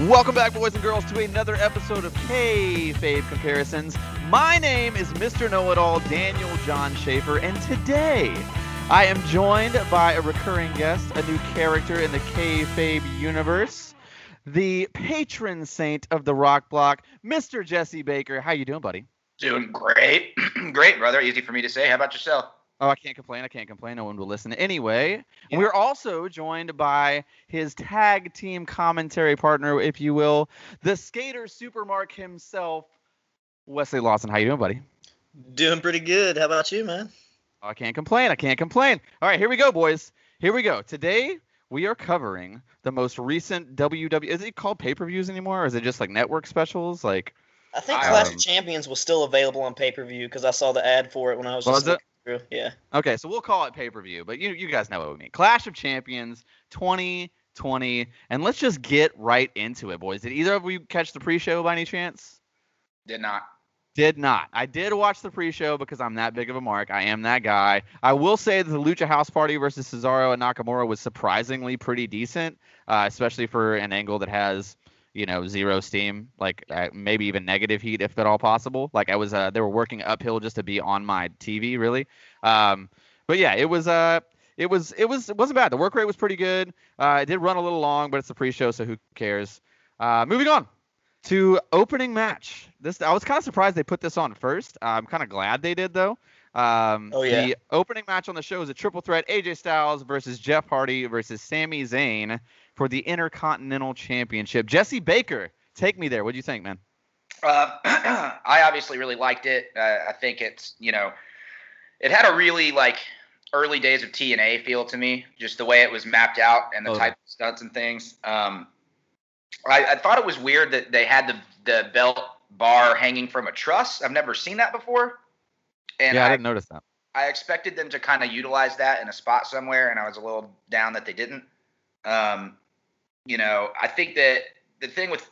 Welcome back, boys and girls, to another episode of Kayfabe Comparisons. My name is Mr. Know-It-All, Daniel John Schaefer, and today I am joined by a recurring guest, a new character in the Kayfabe universe, the patron saint of the Rock Block, Mr. Jesse Baker. How you doing, buddy? Doing great, great, brother. Easy for me to say. How about yourself? Oh, I can't complain. I can't complain. No one will listen anyway. Yeah. We're also joined by his tag team commentary partner, if you will, the skater supermark himself, Wesley Lawson. How you doing, buddy? Doing pretty good. How about you, man? Oh, I can't complain. I can't complain. All right, here we go, boys. Here we go. Today we are covering the most recent WWE. Is it called pay-per-views anymore, or is it just like network specials? Like, I think Clash um, of Champions was still available on pay-per-view because I saw the ad for it when I was. Was it? True. Yeah. Okay, so we'll call it pay per view, but you you guys know what we mean. Clash of Champions 2020, and let's just get right into it, boys. Did either of you catch the pre-show by any chance? Did not. Did not. I did watch the pre-show because I'm that big of a mark. I am that guy. I will say that the Lucha House Party versus Cesaro and Nakamura was surprisingly pretty decent, uh, especially for an angle that has you know zero steam like uh, maybe even negative heat if at all possible. Like i was uh, they were working uphill just to be on my tv really. Um, but yeah it was uh it was it was it wasn't bad. The work rate was pretty good. Uh, it did run a little long but it's a pre-show so who cares? Uh, moving on to opening match. This i was kind of surprised they put this on first. I'm kind of glad they did though. Um, oh, yeah. The opening match on the show is a triple threat: AJ Styles versus Jeff Hardy versus Sami Zayn for the Intercontinental Championship. Jesse Baker, take me there. What do you think, man? Uh, I obviously really liked it. Uh, I think it's you know, it had a really like early days of TNA feel to me, just the way it was mapped out and the oh. type of stunts and things. Um, I, I, thought it was weird that they had the the belt bar hanging from a truss. I've never seen that before. And yeah, I, I didn't notice that. I expected them to kind of utilize that in a spot somewhere, and I was a little down that they didn't. Um, you know, I think that the thing with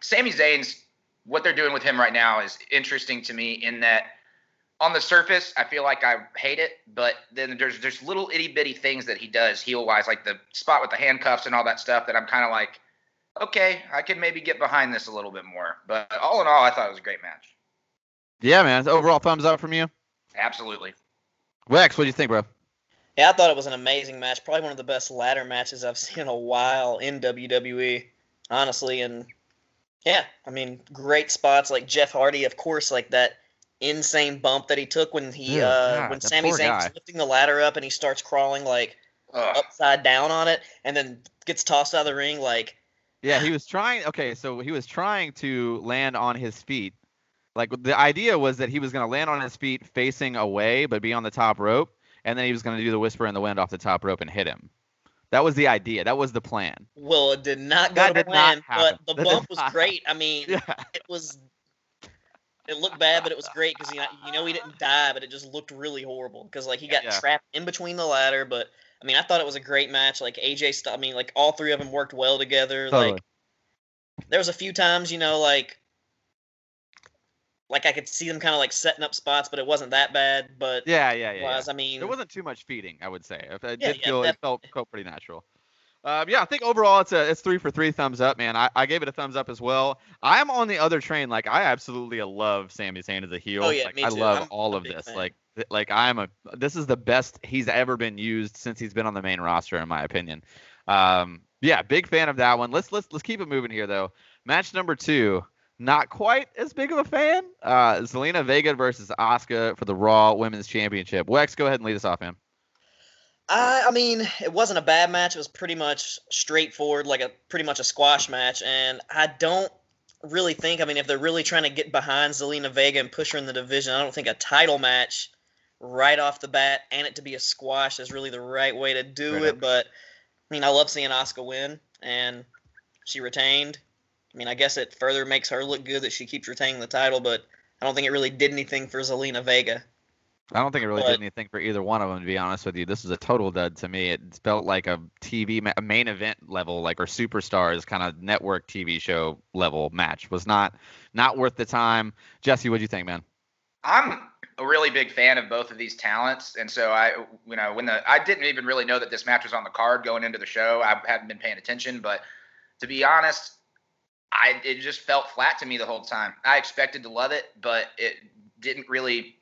Sami Zayn's what they're doing with him right now is interesting to me in that on the surface, I feel like I hate it, but then there's there's little itty bitty things that he does heel wise, like the spot with the handcuffs and all that stuff that I'm kind of like, okay, I can maybe get behind this a little bit more. But all in all, I thought it was a great match. Yeah, man. Overall thumbs up from you. Absolutely. Wex, what do you think, bro? Yeah, I thought it was an amazing match. Probably one of the best ladder matches I've seen in a while in WWE, honestly. And yeah, I mean, great spots like Jeff Hardy, of course, like that insane bump that he took when he uh God, when Sami Zayn's lifting the ladder up and he starts crawling like Ugh. upside down on it and then gets tossed out of the ring like yeah he was trying okay so he was trying to land on his feet like the idea was that he was going to land on his feet facing away but be on the top rope and then he was going to do the whisper in the wind off the top rope and hit him. That was the idea. That was the plan. Well, it did not go that to plan, but the that bump was great. I mean, yeah. it was. It looked bad, but it was great because you know, you know he didn't die, but it just looked really horrible because like he got yeah. trapped in between the ladder. But I mean, I thought it was a great match. Like AJ, st- I mean, like all three of them worked well together. Totally. Like there was a few times, you know, like like I could see them kind of like setting up spots, but it wasn't that bad. But yeah, yeah, yeah. Was, yeah. I mean, there wasn't too much feeding. I would say it yeah, did feel it felt, felt pretty natural. Um, yeah, I think overall it's a it's three for three thumbs up, man. I, I gave it a thumbs up as well. I am on the other train. Like I absolutely love Sami Zayn as a heel. Oh yeah, like, me I too. love I'm all of this. Fan. Like like I'm a this is the best he's ever been used since he's been on the main roster, in my opinion. Um, yeah, big fan of that one. Let's let's let's keep it moving here though. Match number two not quite as big of a fan. Uh, Zelina Vega versus Asuka for the Raw Women's Championship. Wex, go ahead and lead us off, man. I, I mean, it wasn't a bad match. It was pretty much straightforward, like a pretty much a squash match. And I don't really think, I mean, if they're really trying to get behind Zelina Vega and push her in the division, I don't think a title match right off the bat and it to be a squash is really the right way to do right it. Up. But I mean, I love seeing Asuka win, and she retained. I mean, I guess it further makes her look good that she keeps retaining the title, but I don't think it really did anything for Zelina Vega. I don't think it really but, did anything for either one of them, to be honest with you. This is a total dud to me. It felt like a TV a main event level, like or superstars kind of network TV show level match. Was not not worth the time. Jesse, what do you think, man? I'm a really big fan of both of these talents, and so I, you know, when the I didn't even really know that this match was on the card going into the show. I hadn't been paying attention, but to be honest, I it just felt flat to me the whole time. I expected to love it, but it didn't really.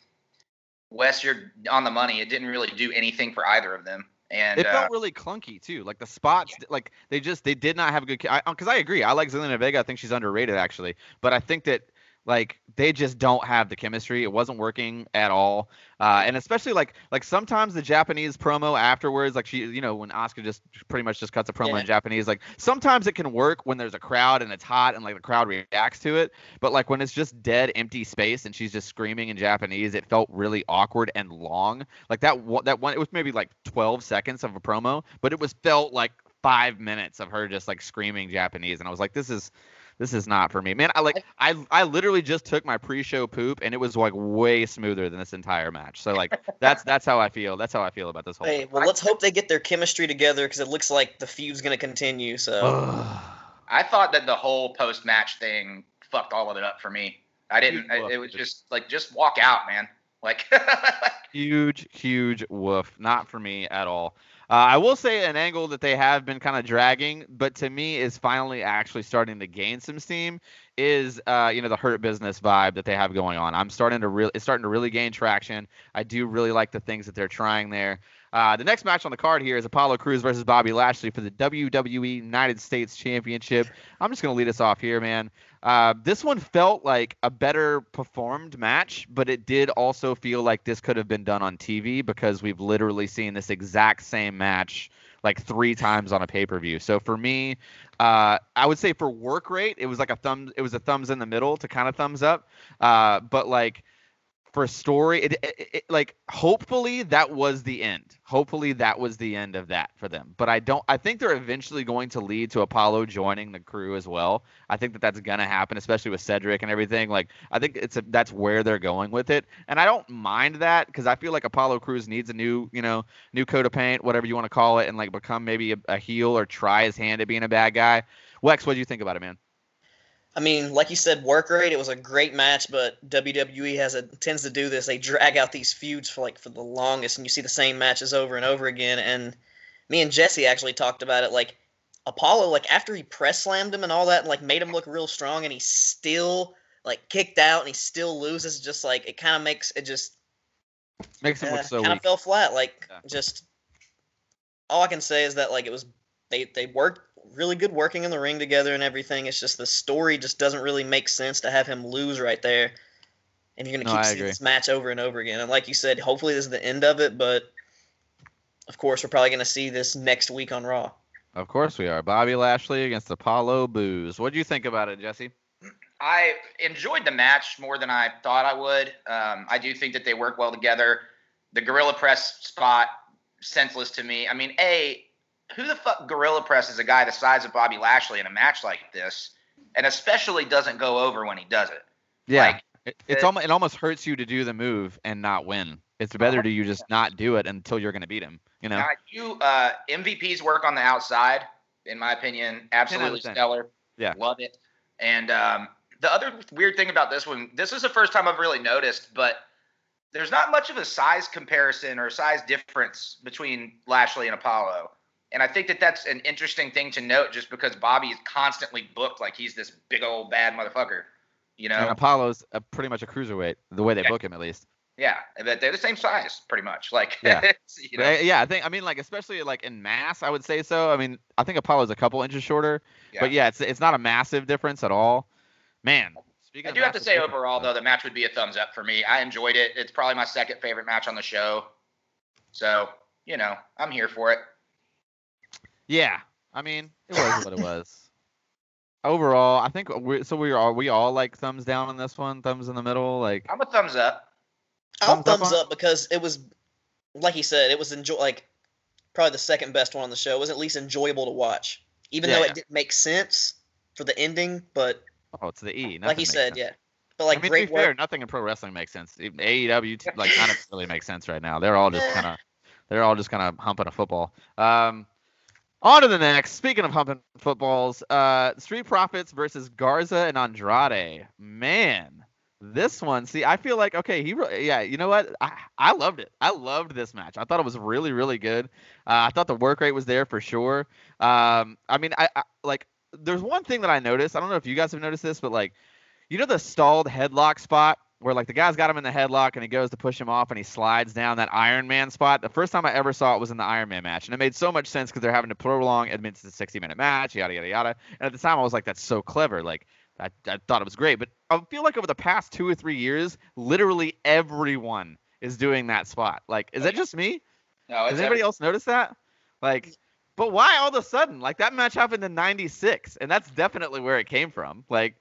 Wes, you're on the money. It didn't really do anything for either of them. And it uh, felt really clunky too. Like the spots, like they just they did not have a good. Because I, I, agree, I like Zelina Vega. I think she's underrated actually, but I think that like they just don't have the chemistry. It wasn't working at all. Uh, and especially like like sometimes the Japanese promo afterwards, like she, you know, when Asuka just pretty much just cuts a promo yeah. in Japanese, like sometimes it can work when there's a crowd and it's hot and like the crowd reacts to it. But like when it's just dead empty space and she's just screaming in Japanese, it felt really awkward and long. Like that that one, it was maybe like 12 seconds of a promo, but it was felt like five minutes of her just like screaming Japanese, and I was like, this is this is not for me, man. I like I I literally just took my pre-show poop and it was like way smoother than this entire match. So like that's that's how I feel. That's how I feel about this whole. Hey, well, let's hope they get their chemistry together because it looks like the feud's gonna continue. So. I thought that the whole post-match thing fucked all of it up for me. I didn't. I, it was just like just walk out, man. Like huge, huge woof. Not for me at all. Uh, I will say an angle that they have been kind of dragging, but to me is finally actually starting to gain some steam. Is uh, you know the hurt business vibe that they have going on. I'm starting to really, it's starting to really gain traction. I do really like the things that they're trying there. Uh, the next match on the card here is Apollo Crews versus Bobby Lashley for the WWE United States Championship. I'm just gonna lead us off here, man. Uh, this one felt like a better performed match, but it did also feel like this could have been done on TV because we've literally seen this exact same match like three times on a pay per view. So for me, uh, I would say for work rate, it was like a thumb. It was a thumbs in the middle to kind of thumbs up. Uh, but like for a story it, it, it, like hopefully that was the end. Hopefully that was the end of that for them. But i don't i think they're eventually going to lead to apollo joining the crew as well. I think that that's to happen especially with cedric and everything. Like i think it's a, that's where they're going with it. And i don't mind that because i feel like apollo crews needs a new you know new coat of paint whatever you want to call it and like become maybe a, a heel or try his hand at being a bad guy. Wex what do you think about it man I mean, like you said, work rate. It was a great match, but WWE has a tends to do this. They drag out these feuds for like for the longest, and you see the same matches over and over again. And me and Jesse actually talked about it. Like Apollo, like after he press slammed him and all that, and like made him look real strong, and he still like kicked out, and he still loses. Just like it kind of makes it just makes him uh, look so kind of fell flat. Like yeah. just all I can say is that like it was they they worked really good working in the ring together and everything. It's just the story just doesn't really make sense to have him lose right there. And you're gonna keep seeing this match over and over again. And like you said, hopefully this is the end of it, but of course we're probably gonna see this next week on Raw. Of course we are. Bobby Lashley against Apollo Crews. What do you think about it, Jesse? I enjoyed the match more than I thought I would. Um, I do think that they work well together. The gorilla press spot senseless to me. I mean, a who the fuck gorilla presses a guy the size of Bobby Lashley in a match like this, and especially doesn't go over when he does it. Yeah, like, it, it's almost it almost hurts you to do the move and not win. It's better to you just not do it until you're going to beat him. You know. Now, you uh, MVP's work on the outside, in my opinion, absolutely stellar. Yeah, love it. And um, the other weird thing about this one, this is the first time I've really noticed, but there's not much of a size comparison or size difference between Lashley and Apollo. And I think that that's an interesting thing to note just because Bobby is constantly booked like he's this big old bad motherfucker. You know? And Apollo's a, pretty much a cruiserweight, the way they yeah. book him at least. Yeah, but they're the same size, pretty much. Like, yeah, you know? yeah. I think, I mean, like, especially like in mass, I would say so. I mean, I think Apollo's a couple inches shorter, yeah. but yeah, it's it's not a massive difference at all. Man, I do have to say overall though, the match would be a thumbs up for me. I enjoyed it. It's probably my second favorite match on the show. So you know, I'm here for it. Yeah, I mean, it was what it was. Overall, I think we so we are we all like thumbs down on this one, thumbs in the middle. Like I'm a thumbs up. I'm thumbs, thumbs up, up, because it was, like he said, it was enjoy like probably the second best one on the show. It was at least enjoyable to watch, even yeah, though yeah. it didn't make sense for the ending. But oh, it's the E. Nothing like he said, sense. yeah. But like I mean, great to be fair, nothing in pro wrestling makes sense. Even AEW like kind of really makes sense right now. They're all just kind of they're all just kind of humping a football. Um, on to the next. Speaking of humping footballs, uh, Street Profits versus Garza and Andrade. Man, this one. See, I feel like okay. He, really, yeah. You know what? I, I loved it. I loved this match. I thought it was really, really good. Uh, I thought the work rate was there for sure. Um, I mean, I, I like there's one thing that I noticed. I don't know if you guys have noticed this, but like, you know, the stalled headlock spot where like the guy's got him in the headlock and he goes to push him off and he slides down that Iron Man spot. The first time I ever saw it was in the Iron Man match, and it made so much sense because they're having to prolong admits it's a 60 minute match, yada yada yada. And at the time, I was like, that's so clever. Like, I, I thought it was great, but I feel like over the past two or three years, literally everyone is doing that spot. Like, is that just me? No, it's Does anybody every- else notice that? Like, but why all of a sudden? Like that match happened in '96, and that's definitely where it came from. Like,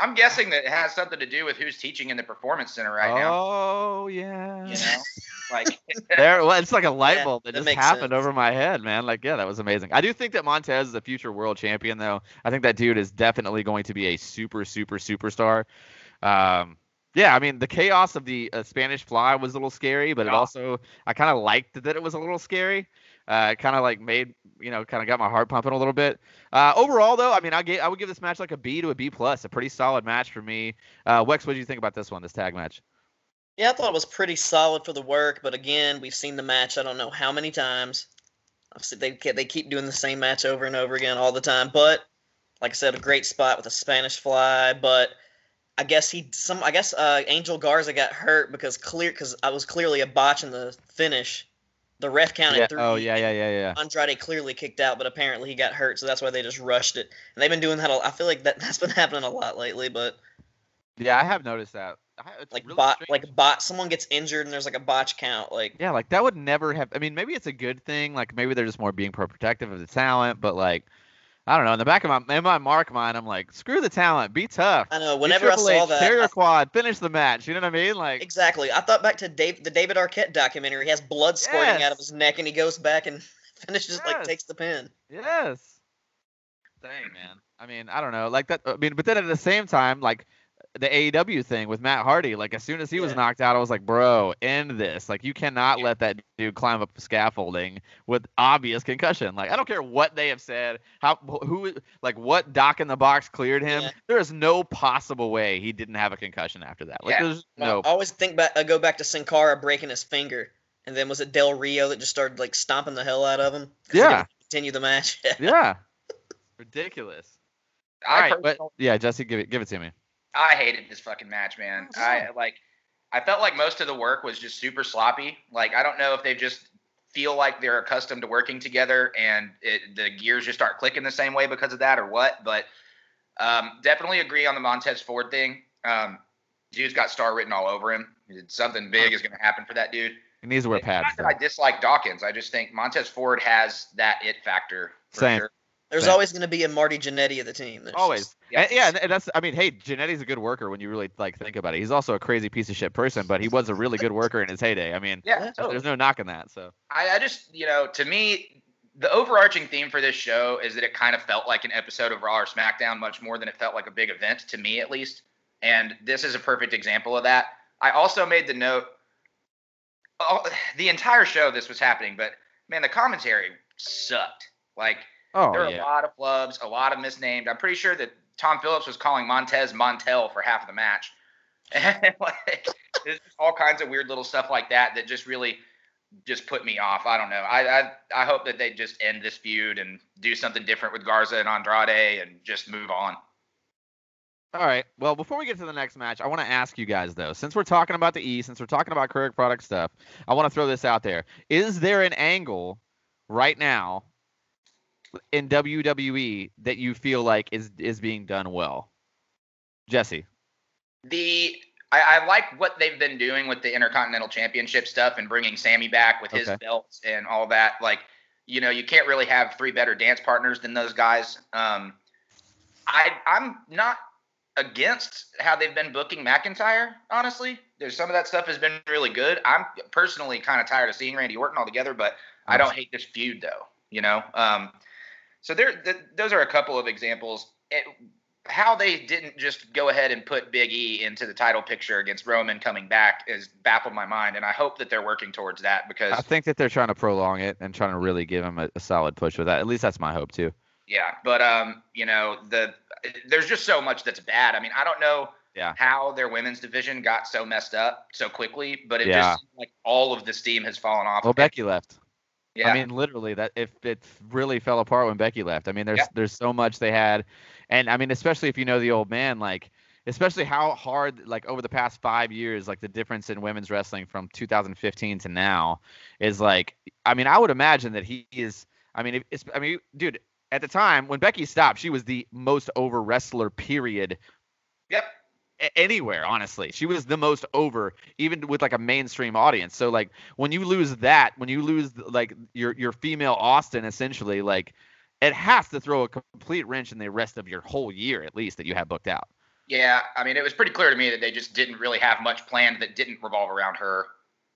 I'm guessing that it has something to do with who's teaching in the performance center right now. oh yeah, You know, like there. Well, it's like a light Yeah, bulb that, that just happened sense. over my head, man. Like, yeah, that was amazing. I do think that Montez is a future world champion, though. I think that dude is definitely going to be a super, super, superstar. Um, yeah, I mean, the chaos of the uh, Spanish Fly was a little scary, but it also I kind of liked that it was a little scary. Uh, it kind of like made you know, kind of got my heart pumping a little bit. Uh, overall, though, I mean, I gave, I would give this match like a B to a B plus, a pretty solid match for me. Uh, Wex, what do you think about this one, this tag match? Yeah, I thought it was pretty solid for the work, but again, we've seen the match I don't know how many times. Obviously, they they keep doing the same match over and over again all the time. But like I said, a great spot with a Spanish fly. But I guess he some I guess uh, Angel Garza got hurt because clear because I was clearly a botch in the finish. The ref counted Yeah. three. Oh yeah, yeah, yeah, yeah. Andrade clearly kicked out, but apparently he got hurt, so that's why they just rushed it. And they've been doing that. A, I feel like that that's been happening a lot lately. But Yeah, I have noticed that. It's like really bot, strange. like bot, someone gets injured and there's like a botch count. Like Yeah, like that would never have. I mean, maybe it's a good thing. Like maybe they're just more being pro protective of the talent. But like, I don't know. In the back of my in my mark mind, I'm like, screw the talent. Be tough. I know. Whenever I saw H, that, your quad, finish the match. You know what I mean? Like, Exactly. I thought back to Dave, the David Arquette documentary. He has blood squirting out of his neck, and he goes back and finishes like takes the pin. yes. Dang man. I mean, I don't know. Like that. I mean, but then at the same time, like the AEW thing with Matt Hardy. Like as soon as he was knocked out, I was like, bro, end this. Like you cannot let that dude climb up scaffolding with obvious concussion. Like I don't care what they have said, how who like what doc in the box cleared him. Yeah. There is no possible way he didn't have a concussion after that. Like Yeah. there's I no. always think back. I go back to Sin Cara breaking his finger, and then was it Del Rio that just started like stomping the hell out of him? Yeah. Continue the match. Yeah. Ridiculous. All I right, but yeah, Jesse, give it give it to me. I hated this fucking match, man. Oh, I like I felt like most of the work was just super sloppy. Like I don't know if they just feel like they're accustomed to working together and it, the gears just aren't clicking the same way because of that or what. But um, definitely agree on the Montez Ford thing. Um, dude's got star written all over him. Something big is going to happen for that dude. He needs to wear It's pads. not that. I dislike Dawkins. I just think Montez Ford has that it factor. For Same. Sure. There's Same. always going to be a Marty Jannetty of the team. There's Always. just- Yeah. And, yeah, and- and that's I mean, hey, Jannetty's a good worker when you really like think about it. He's also a crazy piece of shit person, but he was a really good worker in his heyday. I mean, Yeah, Yeah. totally. there's no knocking that. So I, I just, you know, to me, the overarching theme for this show is that it kind of felt like an episode of Raw or SmackDown much more than it felt like a big event, to me at least. And this is a perfect example of that. I also made the note all, the entire show this was happening, but man, the commentary sucked. Like, oh there are yeah, a lot of flubs, a lot of misnamed. I'm pretty sure that Tom Phillips was calling Montez Montel for half of the match. And like there's all kinds of weird little stuff like that that just really just put me off. I don't know. I I, I hope that they just end this feud and do something different with Garza and Andrade and just move on. All right. Well, before we get to the next match, I want to ask you guys though, since we're talking about the E, since we're talking about Kirk product stuff, I want to throw this out there. Is there an angle right now in WWE that you feel like is is being done well? Jesse. The I, I like what they've been doing with the Intercontinental Championship stuff and bringing Sami back with his Okay. belts and all that. Like, you know, you can't really have three better dance partners than those guys. Um, I I'm not against how they've been booking McIntyre. Honestly, there's some of that stuff has been really good. I'm personally kind of tired of seeing Randy Orton altogether, but I don't hate this feud though. You know, um, so there th- those are a couple of examples. It, how they didn't just go ahead and put Big E into the title picture against Roman coming back has baffled my mind, and I hope that they're working towards that because I think that they're trying to prolong it and trying to really give him a, a solid push with that. At least that's my hope too. yeah, but um, you know the there's just so much that's bad. I mean, I don't know Yeah. how their women's division got so messed up so quickly, but it Yeah. just seems like all of the steam has fallen off. Well, Becky left. Yeah. I mean, literally, that if it really fell apart when Becky left. I mean, there's Yeah. there's so much they had, and I mean, especially if you know the old man, like, especially how hard, like, over the past five years, like the difference in women's wrestling from 2015 to now is like, I mean, I would imagine that he is. I mean, it's, I mean, dude, at the time when Becky stopped, she was the most over wrestler. Period. yep. Anywhere honestly. She was the most over even with like a mainstream audience. So like when you lose that when you lose like your your female austin essentially like it has to throw a complete wrench in the rest of your whole year at least that you have booked out. Yeah, I mean, it was pretty clear to me that they just didn't really have much planned that didn't revolve around her.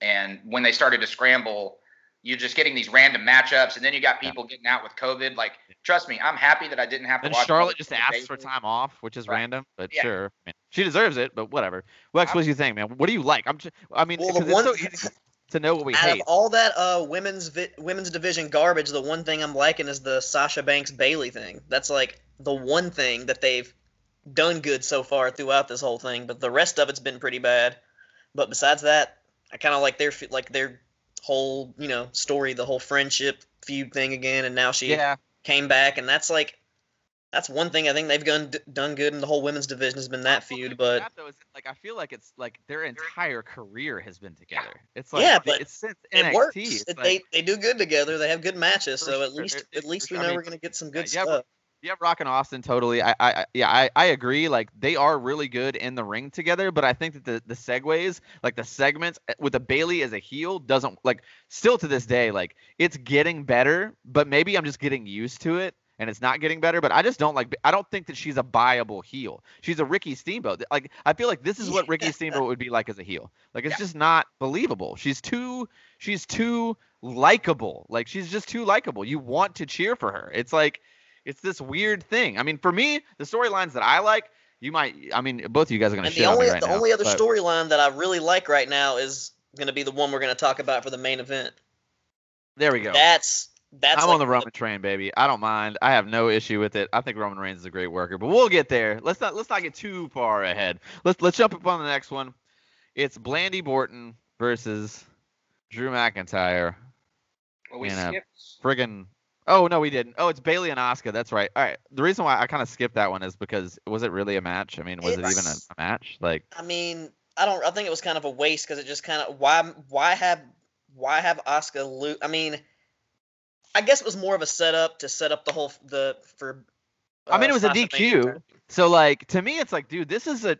And when they started to scramble, you're just getting these random matchups, and then you got Yeah. people getting out with COVID. Like, trust me, I'm happy that I didn't have to then watch. charlotte just Bayley. asks for time off which is Right. random but Yeah. sure I mean, she deserves it but whatever wex what do you think man what do you like i'm just i mean Well, the 'cause one- it's so easy to know what we Out hate of all that uh women's vi- women's division garbage, the one thing I'm liking is the Sasha Banks Bayley thing. That's like the one thing that they've done good so far throughout this whole thing. But the rest of it's been pretty bad. But besides that, I kind of like their fe- like their whole you know story, the whole friendship feud thing again, and now she yeah came back, and that's like that's one thing I think they've done done good in the whole women's division has been that Well, feud. But that, though, is, like I feel like it's like their entire career has been together. It's like Yeah, but it's since it NXT. works. It's It- like, they they do good together. They have good matches, so at least It- at least we sure. I know mean, we're gonna get some good yeah, yeah, stuff. Yeah, Rock and Austin totally. I, I, yeah, I, I agree. Like they are really good in the ring together, but I think that the the segues, like the segments eh, with the Bayley as a heel, doesn't like. Still to this day, like it's getting better, but maybe I'm just getting used to it. And it's not getting better, but I just don't like. I don't think that she's a viable heel. She's a Ricky Steamboat. Like I feel like this is what Ricky Steamboat would be like as a heel. Like it's Yeah. just not believable. She's too. She's too likable. Like she's just too likable. You want to cheer for her. It's like it's this weird thing. I mean, for me, the storylines that I like, you might. I mean, both of you guys are gonna And shit the on only me right the now, only other but storyline that I really like right now is gonna be the one we're gonna talk about for the main event. There we go. That's that's I'm like on the Roman train, baby. I don't mind. I have no issue with it. I think Roman Reigns is a great worker, but we'll get there. Let's not let's not get too far ahead. Let's let's jump up on the next one. It's Blandy Borton versus Drew McIntyre. Well, we you know, skipped. Friggin' Oh no, we didn't. Oh, it's Bayley and Asuka. That's right. All right. The reason why I kind of skipped that one is because was it really a match? I mean, was it even a, match? Like, I mean, I don't. I think it was kind of a waste because it just kind of why why have why have Asuka lose? I mean, I guess it was more of a setup to set up the whole the for. I mean, uh, it was a DQ. So like to me, it's like, dude, this is a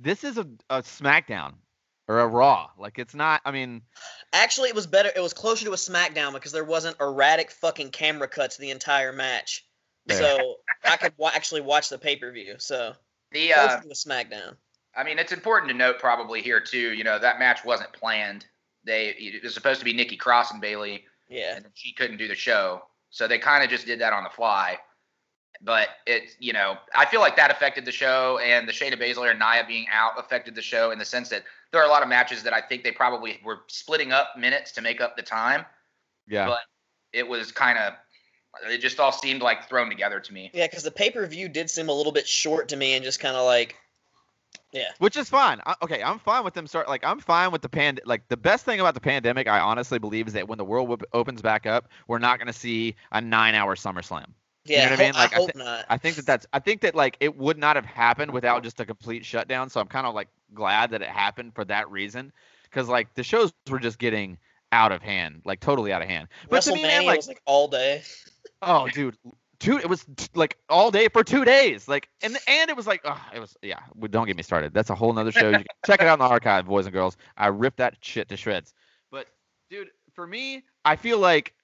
this is a, a SmackDown or a Raw. Like, it's not. I mean, Actually, it was better. It was closer to a SmackDown because there wasn't erratic fucking camera cuts the entire match. Fair. So I could wa- actually watch the pay per view. So The uh, closer to a SmackDown. I mean, it's important to note probably here too. You know, that match wasn't planned. They it was supposed to be Nikki Cross and Bayley, Yeah. and she couldn't do the show, so they kind of just did that on the fly. But it, you know, I feel like that affected the show, and the Shayna Baszler and Nia being out affected the show in the sense that there are a lot of matches that I think they probably were splitting up minutes to make up the time. yeah. But it was kind of, it just all seemed like thrown together to me. Yeah, because the pay per view did seem a little bit short to me and just kind of like, yeah. Which is fine. I, okay, I'm fine with them start. Like, I'm fine with the pand. Like, the best thing about the pandemic, I honestly believe, is that when the world op- opens back up, we're not going to see a nine-hour SummerSlam. Yeah, know what I mean? Like, I I hope not. I think that that's. I think that like it would not have happened without just a complete shutdown. So I'm kind of like glad that it happened for that reason, because like the shows were just getting out of hand, like totally out of hand. But to WrestleMania me, man, like, was like all day. oh, dude, two. It was like all day for two days. Like, and and it was like, oh, it was. Yeah, don't get me started. That's a whole nother show. You can check it out in the archive, boys and girls. I ripped that shit to shreds. But dude, for me, I feel like.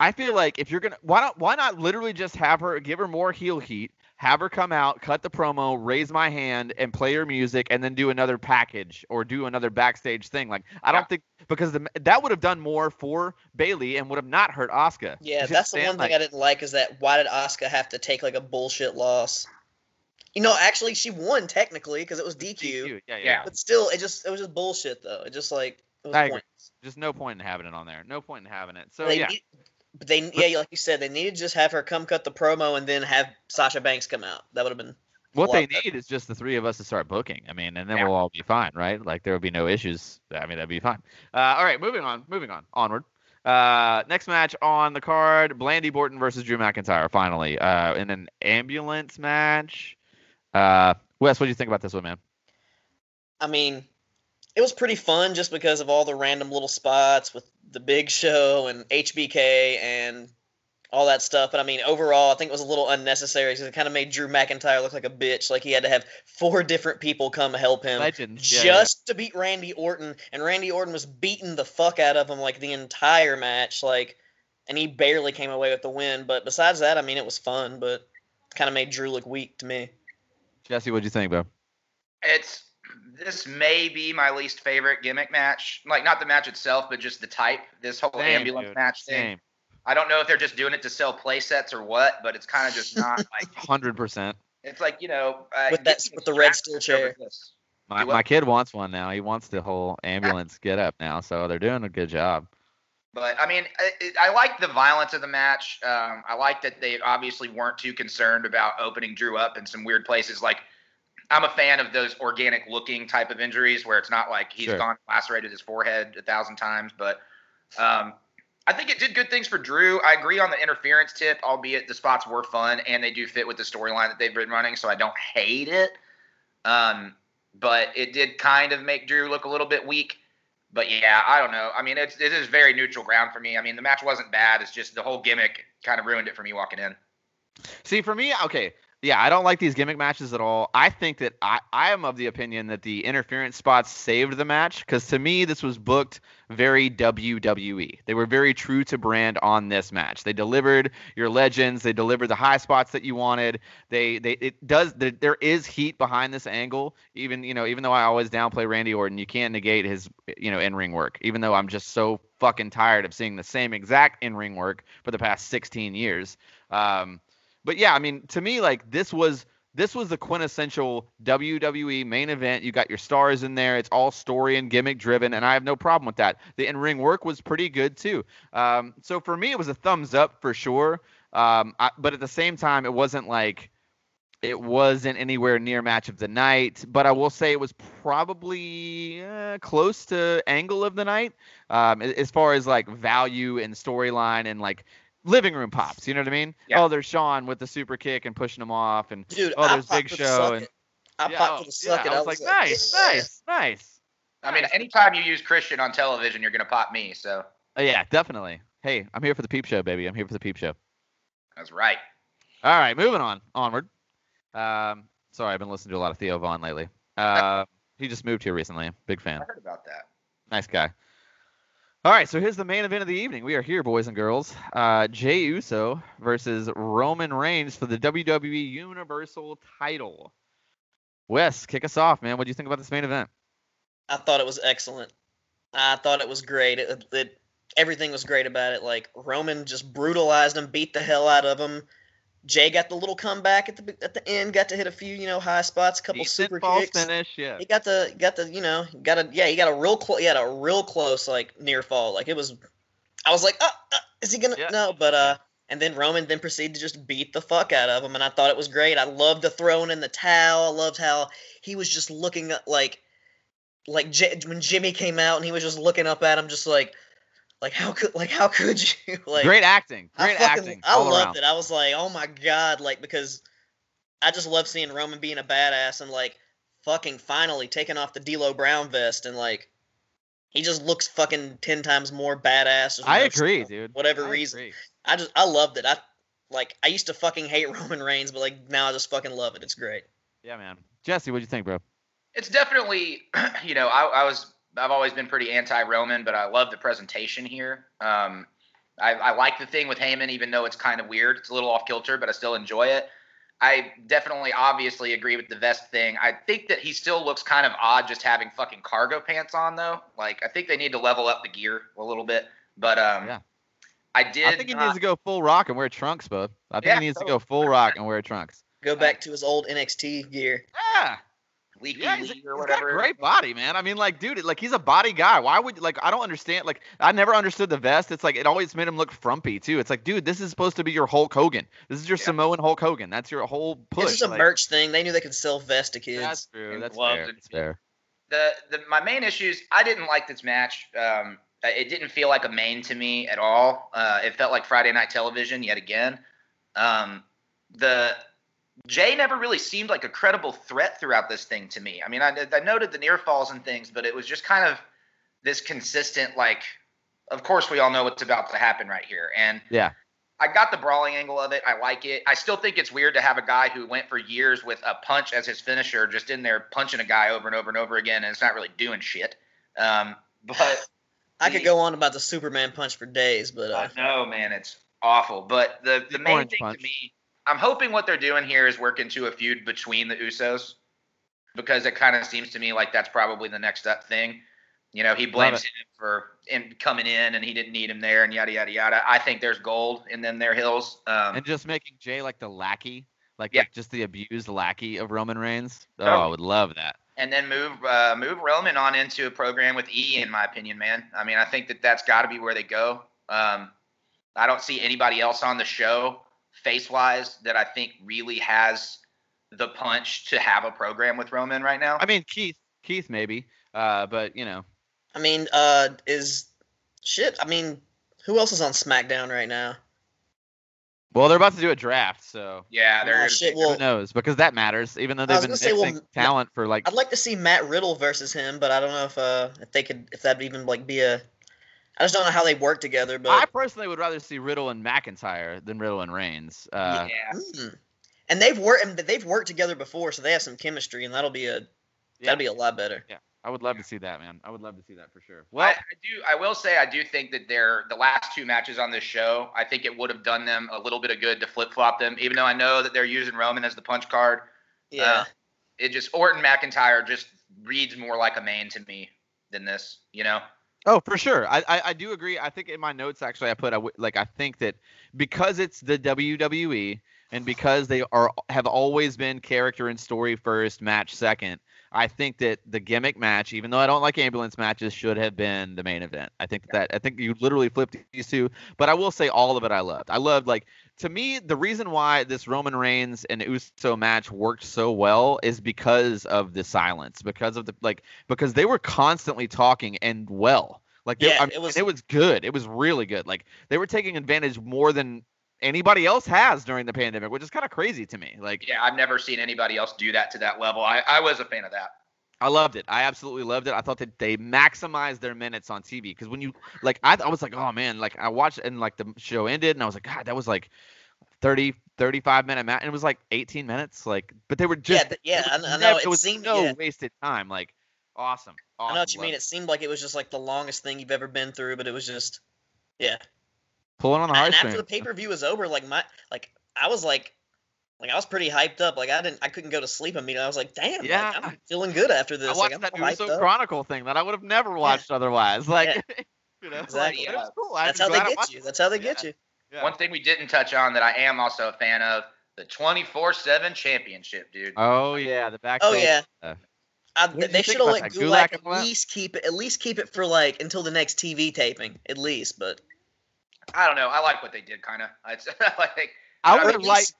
I feel like if you're gonna, why not, why not literally just have her, give her more heel heat, have her come out, cut the promo, raise my hand, and play her music, and then do another package or do another backstage thing. Like I don't Yeah. think because the, that would have done more for Bayley and would have not hurt Asuka. Yeah, that's what the I'm one saying? thing I didn't like is that why did Asuka have to take like a bullshit loss? You know, actually she won technically because it was DQ, DQ. Yeah, yeah. Yeah. but still, it just it was just bullshit though. It just like it was I agree. Just no point in having it on there. No point in having it. So they yeah, need, but they yeah, like you said, they needed to just have her come cut the promo and then have Sasha Banks come out. That would have been what they better. need is just the three of us to start booking. I mean, and then Yeah. we'll all be fine, right? Like there will be no issues. I mean, that'd be fine. Uh, all right, moving on. Moving on. Onward. Uh, next match on the card: Blandy Borton versus Drew McIntyre. Finally, uh, in an ambulance match. Uh, Wes, what do you think about this one, man? I mean, it was pretty fun just because of all the random little spots with the Big Show and HBK and all that stuff. But I mean, overall, I think it was a little unnecessary because it kind of made Drew McIntyre look like a bitch. Like he had to have four different people come help him Legends. Yeah, just to beat Randy Orton, and Randy Orton was beating the fuck out of him like the entire match. Like, and he barely came away with the win. But besides that, I mean, it was fun, but kind of made Drew look weak to me. Jesse, what'd you think, bro? It's this may be my least favorite gimmick match. Like not the match itself, but just the type. This whole Same, ambulance dude. match thing. Same. I don't know if they're just doing it to sell play sets or what, but it's kind of just not like Hundred percent. it's like you know uh, With that- with the red extras steel chair. this. My, my kid wants one now. He wants the whole ambulance get up now, so they're doing a good job. But I mean, I, I like the violence of the match. Um, I like that they obviously weren't too concerned about opening Drew up in some weird places. Like, I'm a fan of those organic looking type of injuries where it's not like he's Sure. gone lacerated his forehead a thousand times. But um, I think it did good things for Drew. I agree on the interference tip, albeit the spots were fun and they do fit with the storyline that they've been running, so I don't hate it. Um, but it did kind of make Drew look a little bit weak. But yeah, I don't know. I mean, it's it is very neutral ground for me. I mean, the match wasn't bad. It's just the whole gimmick kind of ruined it for me walking in. See, for me, okay, yeah, I don't like these gimmick matches at all. I think that I, I am of the opinion that the interference spots saved the match because to me, this was booked very WWE. They were very true to brand on this match. They delivered your legends. They delivered the high spots that you wanted. They they it does there, there is heat behind this angle. Even you know even though I always downplay Randy Orton, you can't negate his you know in ring work. Even though I'm just so fucking tired of seeing the same exact in ring work for the past 16 years. Um, but yeah, I mean, to me, like this was this was the quintessential WWE main event. You got your stars in there. It's all story and gimmick driven, and I have no problem with that. The in ring work was pretty good too. Um, so for me, it was a thumbs up for sure. Um, I, but at the same time, it wasn't like it wasn't anywhere near match of the night. But I will say it was probably uh, close to angle of the night um, as far as like value and storyline and like living room pops. You know what I mean? Yeah. Oh, there's Sean with the super kick and pushing him off, and Dude, oh, there's Big Show and. I yeah, popped oh, for the suck it. I was like, nice, yeah. nice, nice. I mean, anytime you use Christian on television, you're gonna pop me. So Oh, yeah, definitely. Hey, I'm here for the peep show, baby. I'm here for the peep show. that's right. All right, moving on, onward. Um, sorry, I've been listening to a lot of Theo Von lately. Uh, he just moved here recently. Big fan. I heard about that. Nice guy. All right, so here's the main event of the evening. We are here, boys and girls. Uh, Jay Uso versus Roman Reigns for the WWE Universal title. Wes, kick us off, man. What do you think about this main event? I thought it was excellent. I thought it was great. It, it everything was great about it. Like Roman just brutalized him, beat the hell out of him. Jay got the little comeback at the at the end, got to hit a few you know high spots, a couple Decent super false kicks. finish, yeah. He got the got the you know got a yeah he got a real close he had a real close like near fall like it was I was like oh, uh, is he gonna Yeah. no but uh and then Roman then proceeded to just beat the fuck out of him and I thought it was great I loved the throwing in the towel I loved how he was just looking at like like J- when Jimmy came out and he was just looking up at him just like like how could like how could you like Great acting. I Great fucking, acting. I loved around. it. I was like, oh my god, like because I just love seeing Roman being a badass and like fucking finally taking off the D'Lo Brown vest and like he just looks fucking ten times more badass. I agree, for dude. Whatever I reason, agree. I just I loved it. I like I used to fucking hate Roman Reigns, but like now I just fucking love it. It's great. Yeah, man. Jesse, what'd you think, bro? It's definitely, you know, I, I was I've always been pretty anti-Roman, but I love the presentation here. Um, I, I like the thing with Heyman, even though it's kind of weird. It's a little off kilter, but I still enjoy it. I definitely, obviously, agree with the vest thing. I think that he still looks kind of odd just having fucking cargo pants on, though. Like, I think they need to level up the gear a little bit. But um, Yeah. I did. I think he not- needs to go full rock and wear trunks, bud. I think Yeah, he needs to go full rock and wear trunks. Go back to his old NXT gear. Yeah. Leaky Yeah, he's, Lee he's or got whatever. a great body, man. I mean, like, dude, like he's a body guy. Why would like I don't understand. Like, I never understood the vest. It's like it always made him look frumpy too. It's like, dude, this is supposed to be your Hulk Hogan. This is your Yeah. Samoan Hulk Hogan. That's your whole push. This is a like, merch thing. They knew they could sell vests to kids. That's true. and That's gloves fair. and- That's fair. the, the my main issues i didn't like this match um It didn't feel like a main to me at all. Uh, it felt like Friday Night Television yet again. Um, the Jay never really seemed like a credible threat throughout this thing to me. I mean, I, I noted the near falls and things, but it was just kind of this consistent, like, of course, we all know what's about to happen right here. And Yeah. I got the brawling angle of it. I like it. I still think it's weird to have a guy who went for years with a punch as his finisher, just in there punching a guy over and over and over again, and it's not really doing shit. Um, but I could go on about the Superman punch for days, but uh, I know, man, it's awful. But the the The main thing punch. to me, I'm hoping what they're doing here is work into a feud between the Usos, because it kind of seems to me like that's probably the next up thing. You know, he blames him for in coming in and he didn't need him there and yada yada yada. I think there's gold in them there hills. Um, and just making Jay like the lackey, like, Yeah. like just the abused lackey of Roman Reigns. Oh, Totally. I would love that. and then move uh, move Roman on into a program with E. In my opinion, man. I mean, I think that that's got to be where they go. Um, I don't see anybody else on the show face wise that I think really has the punch to have a program with Roman right now. I mean, Keith, Keith maybe, uh, but you know, I mean, uh, is shit. I mean, who else is on SmackDown right now? well, they're about to do a draft, so yeah, they're Oh, shit, be- well- who knows? Because that matters, even though they've been gonna say, well, talent for like. I'd like to see Matt Riddle versus him, but I don't know if uh if they could if that'd even like be a. I just don't know how they work together, but I personally would rather see Riddle and McIntyre than Riddle and Reigns. Uh, yeah. Mm. and they've worked and they've worked together before, so they have some chemistry, and that'll be a Yeah. that'll be a lot better. Yeah. I would love to see that, man. I would love to see that for sure. Well, Well, I, I do. I will say I do think that they're the last two matches on this show. I think it would have done them a little bit of good to flip flop them, even though I know that they're using Roman as the punch card. Yeah, Uh, it just Orton McIntyre just reads more like a main to me than this. You know. Oh, for sure. I, I I do agree. I think in my notes actually I put I w- like I think that because it's the WWE and because they are have always been character and story first, match second. I think that the gimmick match, even though I don't like ambulance matches, should have been the main event. I think that I think you literally flipped these two, but I will say all of it I loved. I loved like to me the reason why this Roman Reigns and Uso match worked so well is because of the silence, because of the like because they were constantly talking and well. Like they, Yeah, I mean, it was- it was good. It was really good. Like they were taking advantage more than anybody else has during the pandemic, which is kind of crazy to me. Like Yeah, I've never seen anybody else do that to that level. I, I was a fan of that. I loved it. I absolutely loved it. I thought that they maximized their minutes on TV because when you like, I, I was like, oh man, like I watched and like the show ended and I was like, God, that was like 30, 35 minute match, and it was like 18 minutes. Like, but they were just yeah, yeah. it I, was I know it, it was seemed. no yeah, wasted time. Like, awesome. awesome. I know what you mean. it. It seemed like it was just like the longest thing you've ever been through, but it was just, yeah. Pulling on the And after the pay per view was over, like my like I was like, like I was pretty hyped up. Like I didn't, I couldn't go to sleep immediately. I was like, damn, like, I'm feeling good after this. I like watched I'm that all Uso. Chronicle thing that I would have never watched otherwise. Like, you know, Exactly. like, it cool. That's how they get you. it. That's how they get you. Yeah. One thing we didn't touch on that I am also a fan of the 24/7 championship, dude. Oh yeah, the back. Oh yeah. stuff. I, they should have let? Gulak, Gulak at and all that? least keep it, at least keep it for like until the next TV taping, at least. But I don't know. I like what they did, kind of. It's like I I would mean, liked.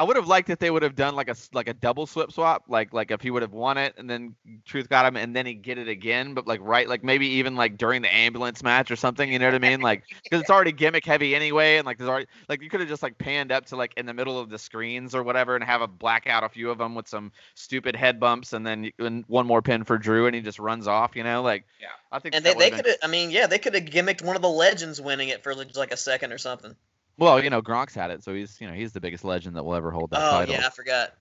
I would have liked if they would have done like a s- like a double slip swap, like like if he would have won it and then Truth got him and then he get it again, but like right like maybe even like during the ambulance match or something, you know what I mean? Like because it's already gimmick heavy anyway, and like there's already like you could have just like panned up to like in the middle of the screens or whatever and have a blackout a few of them with some stupid head bumps and then and one more pin for Drew and he just runs off, you know? Like Yeah. I think and that they, they would've could been- have. I mean, yeah, they could have gimmicked one of the legends winning it for like like a second or something. Well, you know Gronk's had it, so he's you know he's the biggest legend that will ever hold that oh title. yeah, I forgot.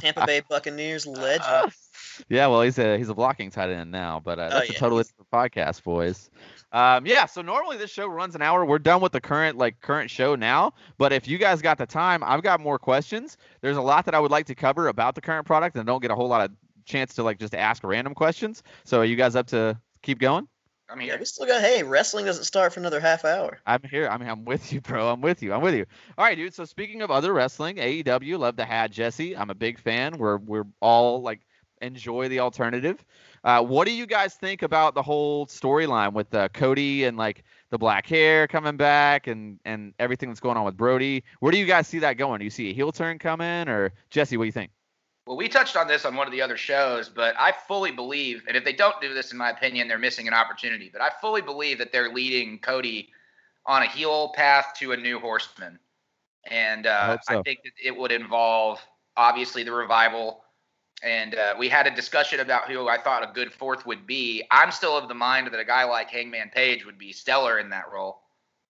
Tampa Bay Buccaneers legend. Yeah, well, he's a he's a blocking tight end now, but uh, Oh, that's yeah, a totally different podcast, boys. Um, yeah, so normally this show runs an hour. We're done with the current like current show now, but if you guys got the time, I've got more questions. There's a lot that I would like to cover about the current product, and I don't get a whole lot of chance to like just ask random questions. So are you guys up to keep going? I'm Yeah, we still got. Hey, wrestling doesn't start for another half hour. I'm here. I mean, I'm with you, bro. I'm with you. I'm with you. All right, dude. So speaking of other wrestling, AEW, love to have Jesse. I'm a big fan. We're we're all like enjoy the alternative. Uh, what do you guys think about the whole storyline with uh, Cody and like the black hair coming back and and everything that's going on with Brodie? Where do you guys see that going? Do you see a heel turn coming, or Jesse? What do you think? Well, we touched on this on one of the other shows, but I fully believe, and if they don't do this, in my opinion, they're missing an opportunity. But I fully believe that they're leading Cody on a heel path to a new horseman. And uh, I, so. I, think that it would involve, obviously, the revival. And uh, we had a discussion about who I thought a good fourth would be. I'm still of the mind that a guy like Hangman Page would be stellar in that role.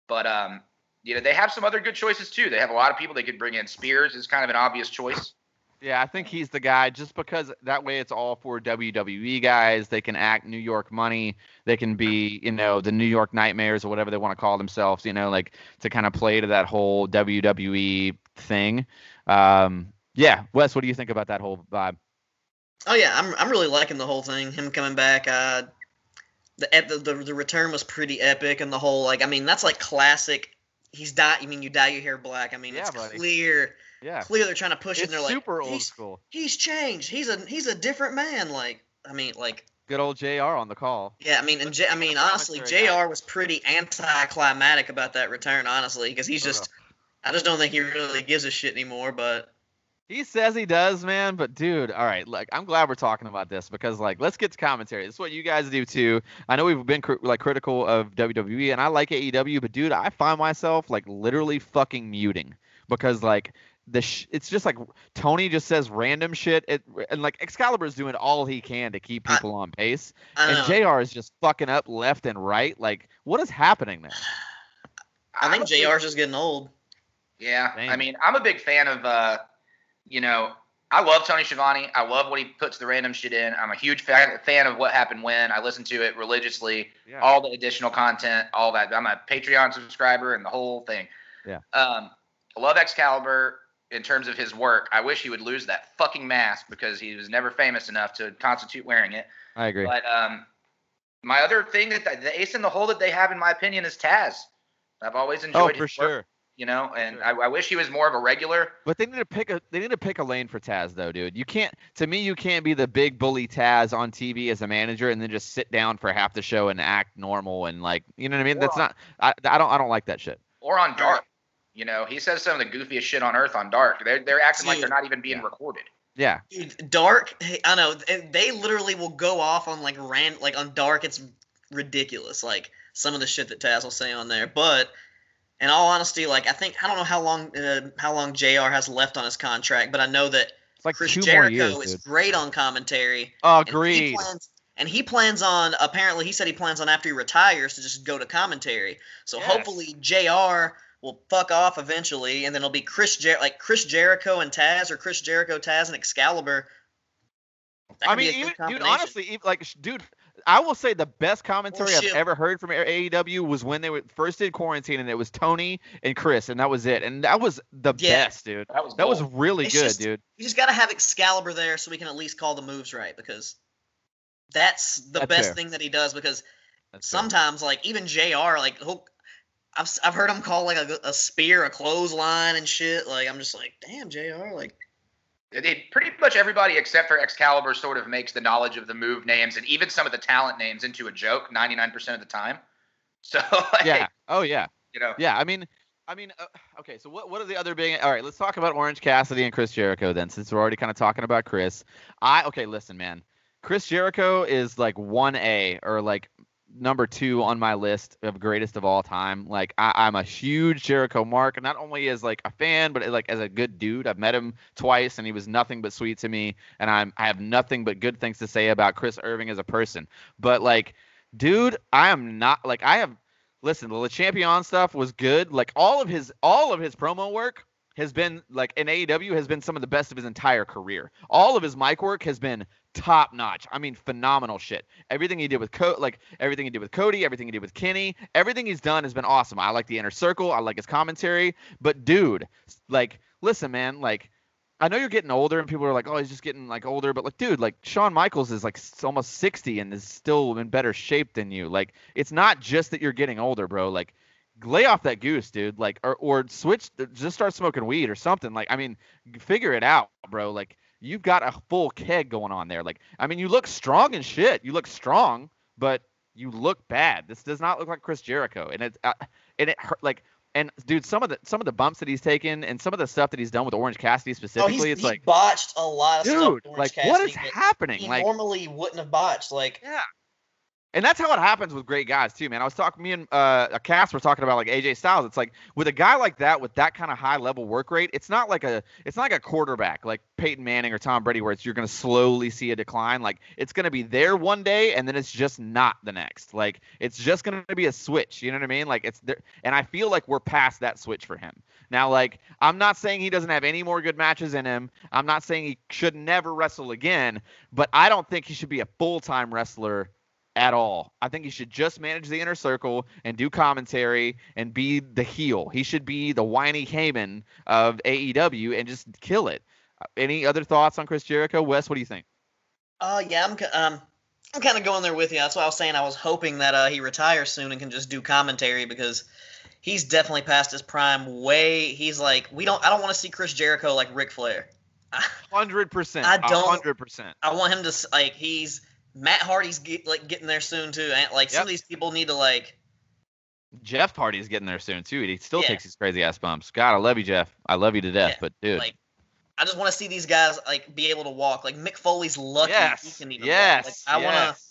But, um, you know, they have some other good choices, too. They have a lot of people they could bring in. Spears is kind of an obvious choice. Yeah, I think he's the guy just because that way it's all for WWE guys. They can act New York money. They can be, you know, the New York Nightmares or whatever they want to call themselves, you know, like to kind of play to that whole WWE thing. Um, yeah, Wes, what do you think about that whole vibe? Oh yeah, I'm I'm really liking the whole thing. Him coming back. Uh, the the the, the return was pretty epic, and the whole like I mean that's like classic. He's dye. I mean you dye your hair black. I mean Yeah, it's buddy. clear. Yeah, Clear they're trying to push it. it's And they're like super old he's, school. he's changed. He's a he's a different man. Like I mean like Good old Jr. on the call. yeah. I mean and J, I mean honestly, Jr. was pretty anticlimactic about that return. Honestly, because he's just. I just don't think he really gives a shit anymore. But He says he does, man, but dude, all right, like I'm glad we're talking about this because like let's get to commentary. This is what you guys do too. I know we've been cr- like critical of WWE and I like AEW, but dude, I find myself like literally fucking muting because like the sh- it's just like Tony just says random shit it, and like Excalibur's doing all he can to keep I- people on pace I and know. JR is just fucking up left and right. Like what is happening there? I think I'm a Jr.'s just getting old. Yeah, I mean, I'm a big fan of, uh, you know, I love Tony Schiavone. I love what he puts the random shit in. I'm a huge fan, fan of what happened when. I listen to it religiously, Yeah. all the additional content, all that. I'm a Patreon subscriber and the whole thing. Yeah. Um, I love Excalibur in terms of his work. I wish he would lose that fucking mask because he was never famous enough to constitute wearing it. I agree. But um, my other thing that the ace in the hole that they have, in my opinion, is Taz. I've always enjoyed. Oh, enjoyed for his work, sure. you know, and sure. I, I wish he was more of a regular. But they need to pick a they need to pick a lane for Taz though, dude. You can't to me you can't be the big bully Taz on TV as a manager and then just sit down for half the show and act normal and like you know what I mean? Or That's on- not I, I don't I don't like that shit. or on Dark. You know, he says some of the goofiest shit on earth on Dark. They're they're acting like they're not even being Yeah. recorded. Yeah. Dude, Dark, I know they literally will go off on like ran like on Dark. It's ridiculous, like some of the shit that Taz will say on there. But in all honesty, like I think I don't know how long uh, how long Jr. has left on his contract, but I know that like Chris two Jericho more years, is dude. great on commentary. Oh, and he plans- And he plans on apparently he said he plans on after he retires to just go to commentary. So Yes. hopefully Jr. will fuck off eventually, and then it'll be Chris Jer- like Chris Jericho and Taz, or Chris Jericho, Taz, and Excalibur. That I could be mean, a good even, dude, honestly, even, like, dude, I will say the best commentary I've ever heard from AEW was when they were first did quarantine, and it was Tony and Chris, and that was it, and that was the Yeah. best, dude. That was That was really It's good, just- dude. you just got to have Excalibur there so we can at least call the moves right because that's the That's best fair. thing that he does. Because That's fair. sometimes, like even Jr. Like he'll, I've s- I've heard him call like a, a spear a clothesline and shit. Like I'm just like, damn, Jr. Like It- it- pretty much everybody except for Excalibur sort of makes the knowledge of the move names and even some of the talent names into a joke 99% of the time. So, like, Yeah. Oh yeah. you know, Yeah, I mean, I mean, uh, okay. So what what are the other big? All right, let's talk about Orange Cassidy and Chris Jericho then, since we're already kind of talking about Chris. I okay, listen, man. Chris Jericho is like one A or like number two on my list of greatest of all time. Like I, I'm a huge Jericho mark, not only as like a fan, but like as a good dude. I've met him twice, and he was nothing but sweet to me, and I'm I have nothing but good things to say about Chris Irvine as a person. But like, dude, I am not like I have listen, the Le Champion stuff was good. Like all of his all of his promo work has been like in AEW has been some of the best of his entire career. All of his mic work has been top notch. I mean, phenomenal shit. Everything he did with Co like everything he did with Cody, everything he did with Kenny, everything he's done has been awesome. I like the inner circle, I like his commentary, but dude, like listen, man, like I know you're getting older and people are like, "Oh, he's just getting like older," but like dude, like Shawn Michaels is like almost 60 and is still in better shape than you. Like it's not just that you're getting older, bro. Like lay off that goose, dude. Like or or switch just start smoking weed or something. Like I mean, figure it out, bro. Like you've got a full keg going on there. Like I mean, you look strong and shit. You look strong, but you look bad. This does not look like Chris Jericho, and it's uh, and it hurt. Like And dude, some of the some of the bumps that he's taken and some of the stuff that he's done with Orange Cassidy Oh, specifically, he's, it's he like, botched a lot of stuff. dude, like Cassidy what is happening? He Like, normally wouldn't have botched. Like, yeah. And that's how it happens with great guys too, man. I was talking, me and uh, a cast were talking about like AJ Styles. It's like with a guy like that with that kind of high level work rate, it's not like a, it's not like a quarterback like Peyton Manning or Tom Brady where it's you're gonna slowly see a decline. Like it's gonna be there one day and then it's just not the next. Like it's just gonna be a switch. You know what I mean? Like it's there, and I feel like we're past that switch for him now. Like I'm not saying he doesn't have any more good matches in him. I'm not saying he should never wrestle again, but I don't think he should be a full time wrestler at all. I think he should just manage the inner circle and do commentary and be the heel. He should be the whiny Heyman of AEW and just kill it. Uh, Any other thoughts on Chris Jericho? Wes, what do you think? oh yeah, I'm um, I'm kind of going there with you. That's why I was saying I was hoping that uh, he retires soon and can just do commentary because he's definitely past his prime. Way he's like we don't. I don't want to see Chris Jericho like Ric Flair. Hundred percent. I don't- Hundred percent. I want him to like he's Matt Hardy's get, like getting there soon too. And like some Yep. of these people need to like Jeff Hardy's getting there soon too. He still Yeah. takes these crazy ass bumps. God, I love you, Jeff. I love you to death. Yeah, But dude, like I just want to see these guys like be able to walk. Like Mick Foley's lucky he can even yes, walk. Like, I want to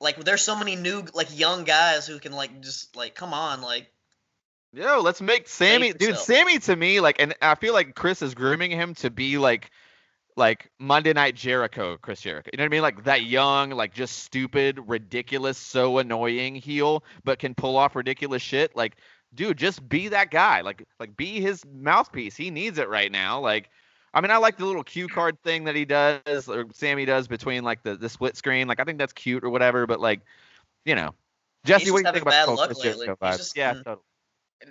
like there's so many new like young guys who can like just like come on like Yo, let's make Sammy, dude. Sammy to me, like, and I feel like Chris is grooming him to be like, like Monday Night Jericho, Chris Jericho. You know what I mean? Like that young, like just stupid, ridiculous, so annoying heel, but can pull off ridiculous shit. Like, dude, just be that guy. Like, like be his mouthpiece. He needs it right now. Like, I mean, I like the little cue card thing that he does, or Sammy does between like the the split screen. Like, I think that's cute or whatever. But like, you know, Jesse, what do you think about the Chris lately. Jericho vibes? Yeah, mm. totally.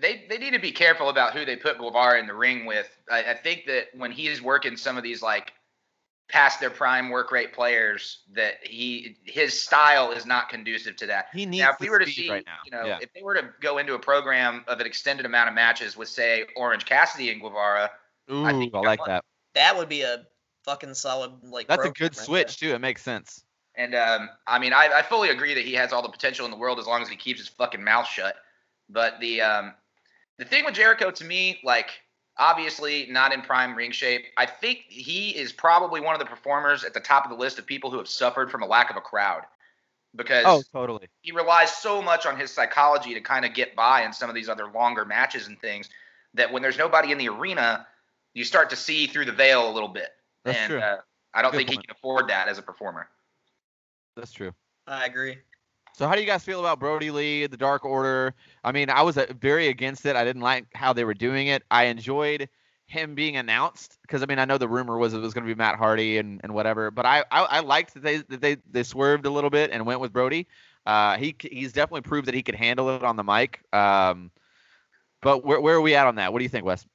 they they need to be careful about who they put Guevara in the ring with. I, I think that when he is working some of these like past their prime work rate players, that he his style is not conducive to that. He needs Now, if we were to see, right now. you know, yeah. if they were to go into a program of an extended amount of matches with, say, Orange Cassidy and Guevara, Ooh, I I, think you like got that. that would be a fucking solid like That's a good right switch too. It makes sense. and um, I mean, I, I fully agree that he has all the potential in the world as long as he keeps his fucking mouth shut. But the um, the thing with Jericho to me, like obviously not in prime ring shape. I think he is probably one of the performers at the top of the list of people who have suffered from a lack of a crowd because Oh, totally. he relies so much on his psychology to kind of get by in some of these other longer matches and things that when there's nobody in the arena, you start to see through the veil a little bit. That's and true. Uh, I don't Good think he can afford that as a performer. That's true. I agree. So how do you guys feel about Brodie Lee, the Dark Order? I mean, I was uh, very against it. I didn't like how they were doing it. I enjoyed him being announced because I mean I know the rumor was it was going to be Matt Hardy and, and whatever, but I, I I liked that they that they they swerved a little bit and went with Brodie. Uh, he he's definitely proved that he could handle it on the mic. Um, but where where are we at on that? What do you think, Wes?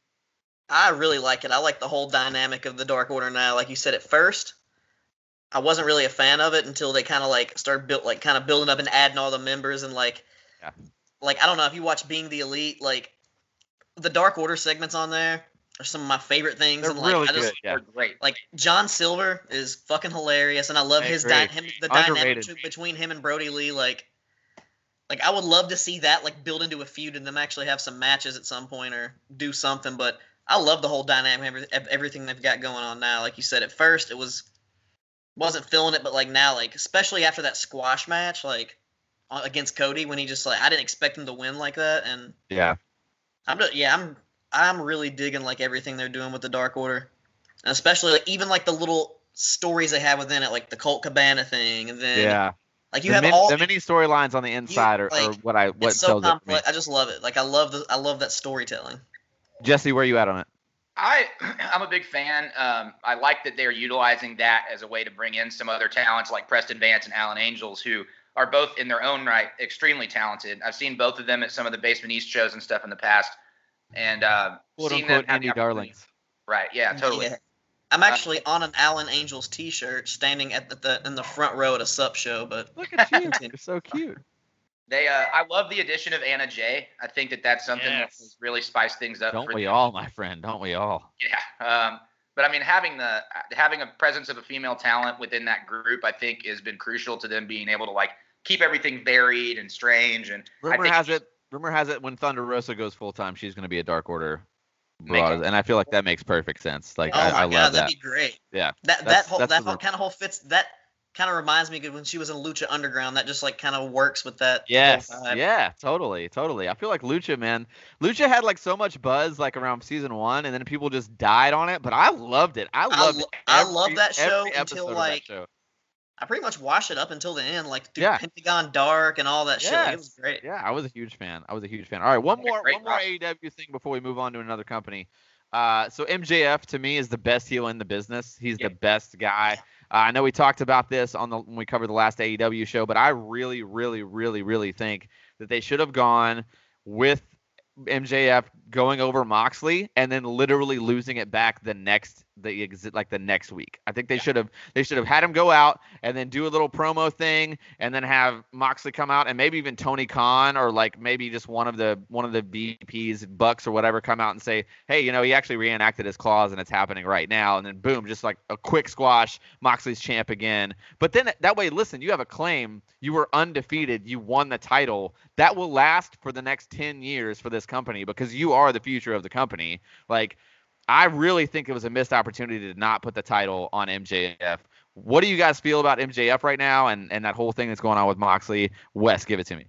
I really like it. I like the whole dynamic of the Dark Order now. Like you said at first, I wasn't really a fan of it until they kind of like started built like kind of building up and adding all the members and like Yeah. like I don't know if you watch Being the Elite, like the Dark Order segments on there are some of my favorite things. They're and like really I just good. Yeah. They're great. like John Silver is fucking hilarious, and I love I his dy- him the dynamic Underrated. between- between him and Brodie Lee. Like, like I would love to see that like build into a feud and them actually have some matches at some point or do something. But I love the whole dynamic, everything they've got going on now. Like you said, at first it was wasn't feeling it, but like now, like especially after that squash match, like uh, against Cody when he just like I didn't expect him to win like that, and Yeah. I'm just, yeah, I'm I'm really digging like everything they're doing with the Dark Order, and especially like even like the little stories they have within it, like the Colt Cabana thing, and then Yeah. like you the, have min- all the mini storylines on the inside are, are like, what I what it's so sells it me. complex. I just love it. Like I love the I love that storytelling. Jesse, where you at on it? I I'm a big fan. Um, I like that they're utilizing that as a way to bring in some other talents like Preston Vance and Alan Angels, who are both in their own right extremely talented. I've seen both of them at some of the Basement East shows and stuff in the past, and uh, Quote seen them unquote have the darlings. Right? Yeah, totally. Yeah. I'm actually on an Alan Angels T-shirt, standing at the, the in the front row at a sup show. But Look at you. You're so cute. They, uh, I love the addition of Anna Jay. I think that that's something that Yes. has really spiced things up. Don't for we them. all, my friend? Don't we all? Yeah. Um, but I mean, having the having a presence of a female talent within that group, I think, has been crucial to them being able to like keep everything varied and strange. And I Rumor think has it rumor has it when Thunder Rosa goes full time, she's going to be a Dark Order broad, and I feel like that makes perfect sense. Like oh I, my I god, love that'd that. be great. Yeah, That that whole that's that whole kind of whole fits. That kind of reminds me of when she was in Lucha Underground. That just like kind of works with that. Yes. Yeah. Totally. Totally. I feel like Lucha, man. Lucha had like so much buzz like around season one, and then people just died on it. But I loved it. I loved. lo- I every- love that show until, episode of that like, show. I pretty much watched it up until the end, like through Yeah. Pentagon Dark and all that shit. Like, it was great. Yeah, I was a huge fan. I was a huge fan. All right, one more, one more roster. AEW thing before we move on to another company. Uh, so MJF to me is the best heel in the business. He's Yeah. the best guy. Uh, I know we talked about this on the when we covered the last AEW show, but I really, really, really, really think that they should have gone with MJF going over Moxley and then literally losing it back the next the exit like the next week. I think they should have they should have had him go out and then do a little promo thing and then have Moxley come out and maybe even Tony Khan or like maybe just one of the one of the VPs Bucks or whatever come out and say, "Hey, you know, he actually reenacted his clause and it's happening right now." And then boom, just like a quick squash, Moxley's champ again. But then that way, listen, you have a claim, you were undefeated, you won the title. That will last for the next 10 years for this company because you are the future of the company. Like I really think it was a missed opportunity to not put the title on MJF. What do you guys feel about MJF right now and, and that whole thing that's going on with Moxley? Wes, give it to me.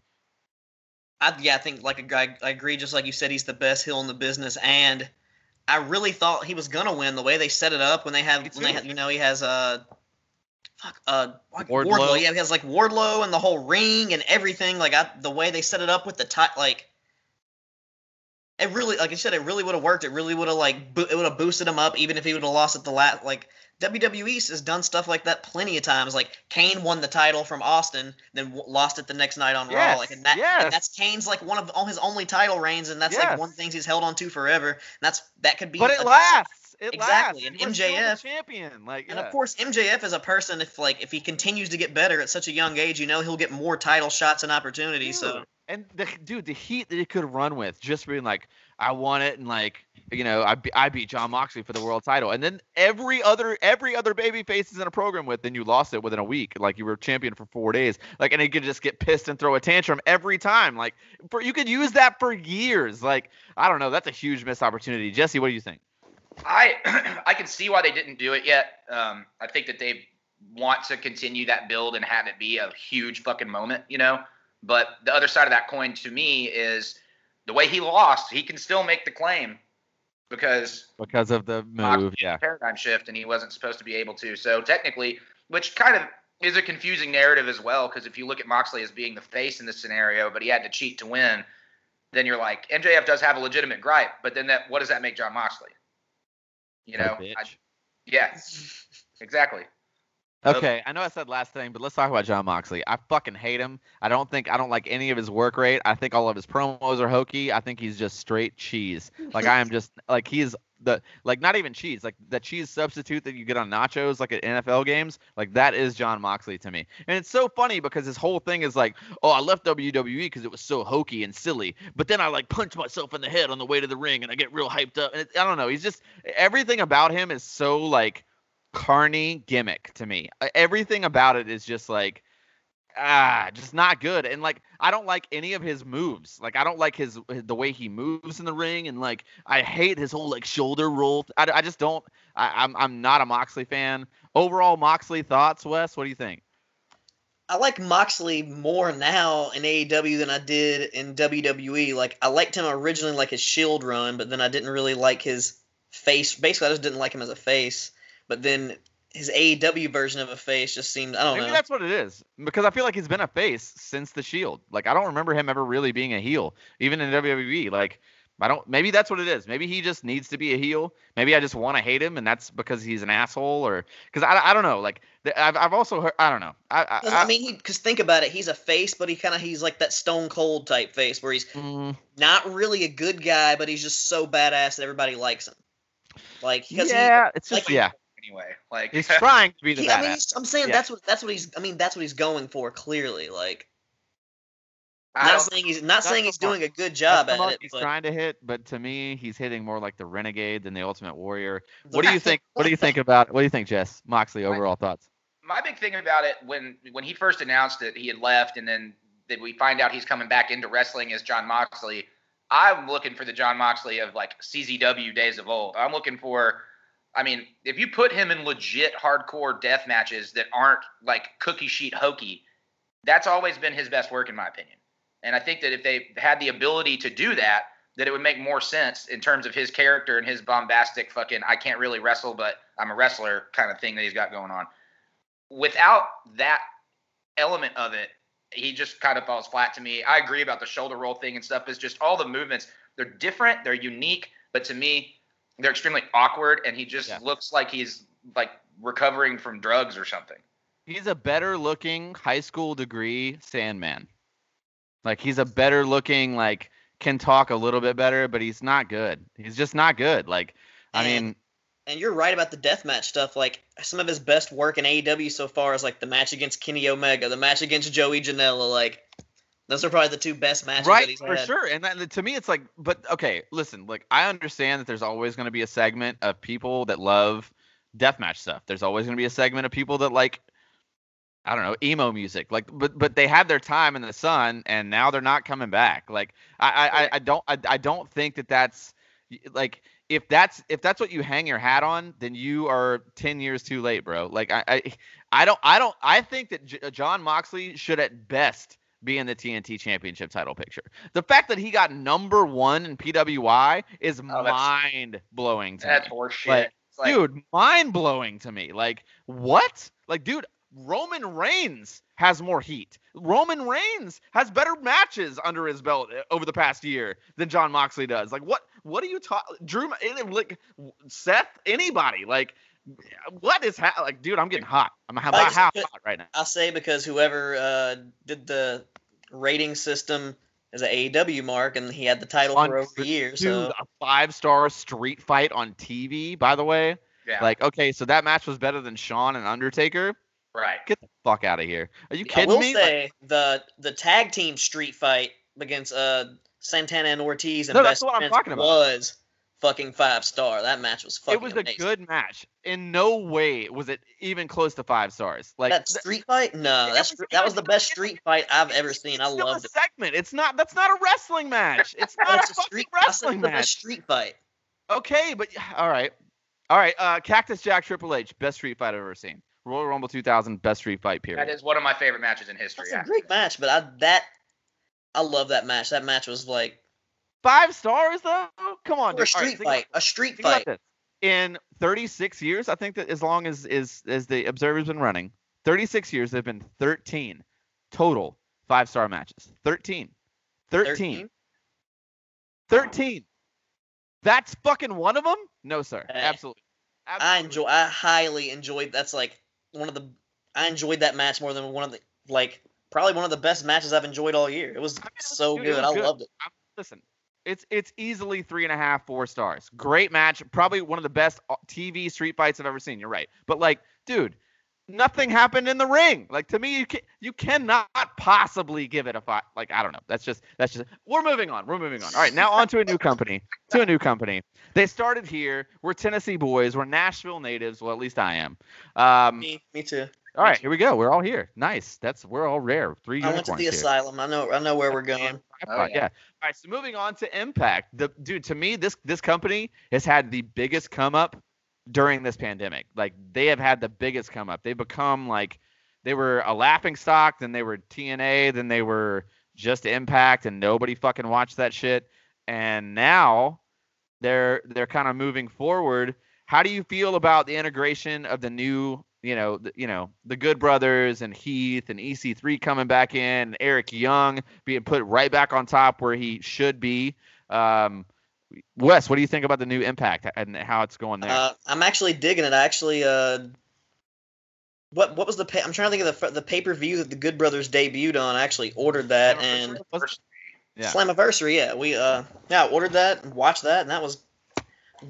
I, yeah, I think like a guy, I agree. Just like you said, he's the best heel in the business, and I really thought he was gonna win the way they set it up when they have when they have, you know he has uh fuck uh Wardlow. Wardlow. Yeah, he has like Wardlow and the whole ring and everything. Like I, the way they set it up with the tie, like it really, like I said, it really would have worked. It really would have like bo- it would have boosted him up, even if he would have lost at the last. Like WWE has done stuff like that plenty of times. Like Kane won the title from Austin, then w- lost it the next night on Yes, Raw. Like and that, yes. and that's Kane's like one of all his only title reigns, and that's Yes. like one of the things he's held on to forever. And that's that could be. But it a- lasts. It Exactly, lasts. and He was still the MJF champion. Like, And yeah. of course, MJF is a person. If like if he continues to get better at such a young age, you know he'll get more title shots and opportunities. So and the dude, the heat that he could run with, just being like, I won it, and like, you know, I, be- I beat John Moxley for the world title, and then every other every other baby face is in a program with, then you lost it within a week, like you were champion for four days, like, and he could just get pissed and throw a tantrum every time, like, for you could use that for years, like, I don't know, that's a huge missed opportunity. Jesse, what do you think? I I can see why they didn't do it yet. Um, I think that they want to continue that build and have it be a huge fucking moment, you know. But the other side of that coin to me is the way he lost. He can still make the claim because Because of the move, yeah. paradigm shift, and he wasn't supposed to be able to. So technically, which kind of is a confusing narrative as well, because if you look at Moxley as being the face in this scenario, but he had to cheat to win, then you're like MJF does have a legitimate gripe, but then that what does that make John Moxley? You know, I, yeah, exactly. Okay, I know I said last thing, but let's talk about John Moxley. I fucking hate him. I don't think I don't like any of his work rate. I think all of his promos are hokey. I think he's just straight cheese. Like I am just like he's the like not even cheese, like the cheese substitute that you get on nachos like at NFL games. Like that is John Moxley to me. And it's so funny because his whole thing is like, "Oh, I left WWE because it was so hokey and silly." But then I like punch myself in the head on the way to the ring and I get real hyped up. And it, I don't know, he's just everything about him is so like carny gimmick to me. Uh, Everything about it is just like ah, just not good. And like I don't like any of his moves. Like I don't like his, his the way he moves in the ring, and like I hate his whole like shoulder roll. I, I just don't. I, I'm I'm not a Moxley fan. Overall, Moxley thoughts, Wes. What do you think? I like Moxley more now in AEW than I did in WWE. Like I liked him originally, like his Shield run, but then I didn't really like his face. Basically, I just didn't like him as a face. But then his AEW version of a face just seemed I don't know. Maybe know. that's what it is because I feel like he's been a face since the Shield. Like I don't remember him ever really being a heel, even in WWE. Like I don't. Maybe that's what it is. Maybe he just needs to be a heel. Maybe I just want to hate him, and that's because he's an asshole, or because I, I don't know. Like I've I've also heard. I don't know. I I, I mean, because think about it, he's a face, but he kind of he's like that Stone Cold type face where he's Mm, not really a good guy, but he's just so badass that everybody likes him. Like yeah, it's just like- yeah. Anyway, like He's trying to be the he I mean, I'm saying Yeah. that's what that's what he's. I mean, that's what he's going for clearly. Like I not saying he's not saying he's doing a good job at it. he's but trying to hit, but to me, he's hitting more like the Renegade than the Ultimate Warrior. What do you think? What do you think about? What do you think, Jess Moxley? Overall thoughts? my big thing about it when when he first announced that he had left and then that we find out he's coming back into wrestling as John Moxley, I'm looking for the John Moxley of like CZW days of old. I'm looking for, I mean, if you put him in legit hardcore death matches that aren't like cookie sheet hokey, that's always been his best work in my opinion. And I think that if they had the ability to do that, that it would make more sense in terms of his character and his bombastic fucking I can't really wrestle, but I'm a wrestler kind of thing that he's got going on. Without that element of it, he just kind of falls flat to me. I agree about the shoulder roll thing and stuff. Is just all the movements. They're different. They're unique, but to me, they're extremely awkward. And he just Yeah. looks like he's like recovering from drugs or something. He's a better looking high school degree Sandman. Like he's a better looking like can talk a little bit better, but he's not good. He's just not good. Like I And- mean, And you're right about the deathmatch stuff. Like some of his best work in AEW so far is like the match against Kenny Omega, the match against Joey Janela. Like those are probably the two best matches that right for had. sure. And that, to me, it's like, but okay, listen. Like I understand that there's always going to be a segment of people that love deathmatch stuff. There's always going to be a segment of people that like. I don't know emo music, like, but but they had their time in the sun, and now they're not coming back. Like, I I, I, I don't I, I don't think that that's like if that's if that's what you hang your hat on, then you are ten years too late, bro. Like I I, I don't I don't I think that J- John Moxley should at best be in the TNT Championship title picture. The fact that he got number one in PWI is Oh, mind blowing to That's me. horseshit. Like, like, dude, mind blowing to me. Like what? Like dude, Roman Reigns has more heat. Roman Reigns has better matches under his belt uh, over the past year than John Moxley does. Like what? What are you talking? Drew, like Seth, anybody? Like what is ha- like, dude? I'm getting hot. I'm about just half put- hot right now. I'll say because whoever uh, did the rating system is an AEW mark, and he had the title on, for over a year. Dude, So a five star street fight on TV. By the way, yeah, like okay, so that match was better than Shawn and Undertaker. right. Get the fuck out of here. Are you I kidding will me? Like, say the the tag team street fight against uh Santana and Ortiz and No, that's Best what I'm talking about. was fucking five star. That match was fucking it was a good match. In no way was it even close to five stars. Like that street fight? No, that's was- that was the best street fight I've ever seen. I it's still loved a it. segment. It's not. That's not a wrestling match. It's not it's a a fucking street. Wrestling it's the best match. street fight. Okay, but all right, all right. Uh, Cactus Jack Triple H, best street fight I've ever seen. Royal Rumble 2000, best street fight. Period. That is one of my favorite matches in history. That's a great match, but I that I love that match. That match was like five stars though. Come on, a dude. Right, street about- fight. A street fight. In 36 years, I think that as long as is as the Observer's been running, 36 years, there've been 13 total five star matches. 13. 13. 13. That's fucking one of them? No, sir. Hey. Absolutely. I enjoy. I highly enjoyed. That's like one of the. I enjoyed that match more than one of the like probably one of the best matches I've enjoyed all year. It was I mean, so dude, good. was I loved it. Listen, it's it's easily three and a half, four stars. Great match. Probably one of the best uh, TV street fights I've ever seen. You're right. But like, dude, nothing happened in the ring. Like to me, you can you cannot possibly give it a five. Like I don't know. That's just that's just. We're moving on. We're moving on. All right, now on to a new company. To a new company. They started here. We're Tennessee boys. We're Nashville natives. Well, at least I am. Um, Me, me too. All right, here we go. We're all here. Nice. That's we're all rare. Three I went to the here. asylum. I know. I know where we're going. Oh, yeah. yeah. All right, so moving on to Impact. The dude, to me, this this company has had the biggest come up during this pandemic. Like they have had the biggest come up. They become like they were a laughing stock, then they were TNA, then they were just Impact, and nobody fucking watched that shit. And now they're they're kind of moving forward. How do you feel about the integration of the new, you know, the, you know, the Good Brothers and Heath and EC3 coming back in, and Eric Young being put right back on top where he should be? Um, Wes, what do you think about the new Impact and how it's going there? Uh, I'm actually digging it. I actually. Uh, what what was the? Pa- I'm trying to think of the the pay per view that the Good Brothers debuted on. I actually ordered that and Was- yeah. Slammiversary. Yeah, we uh yeah ordered that and watched that and that was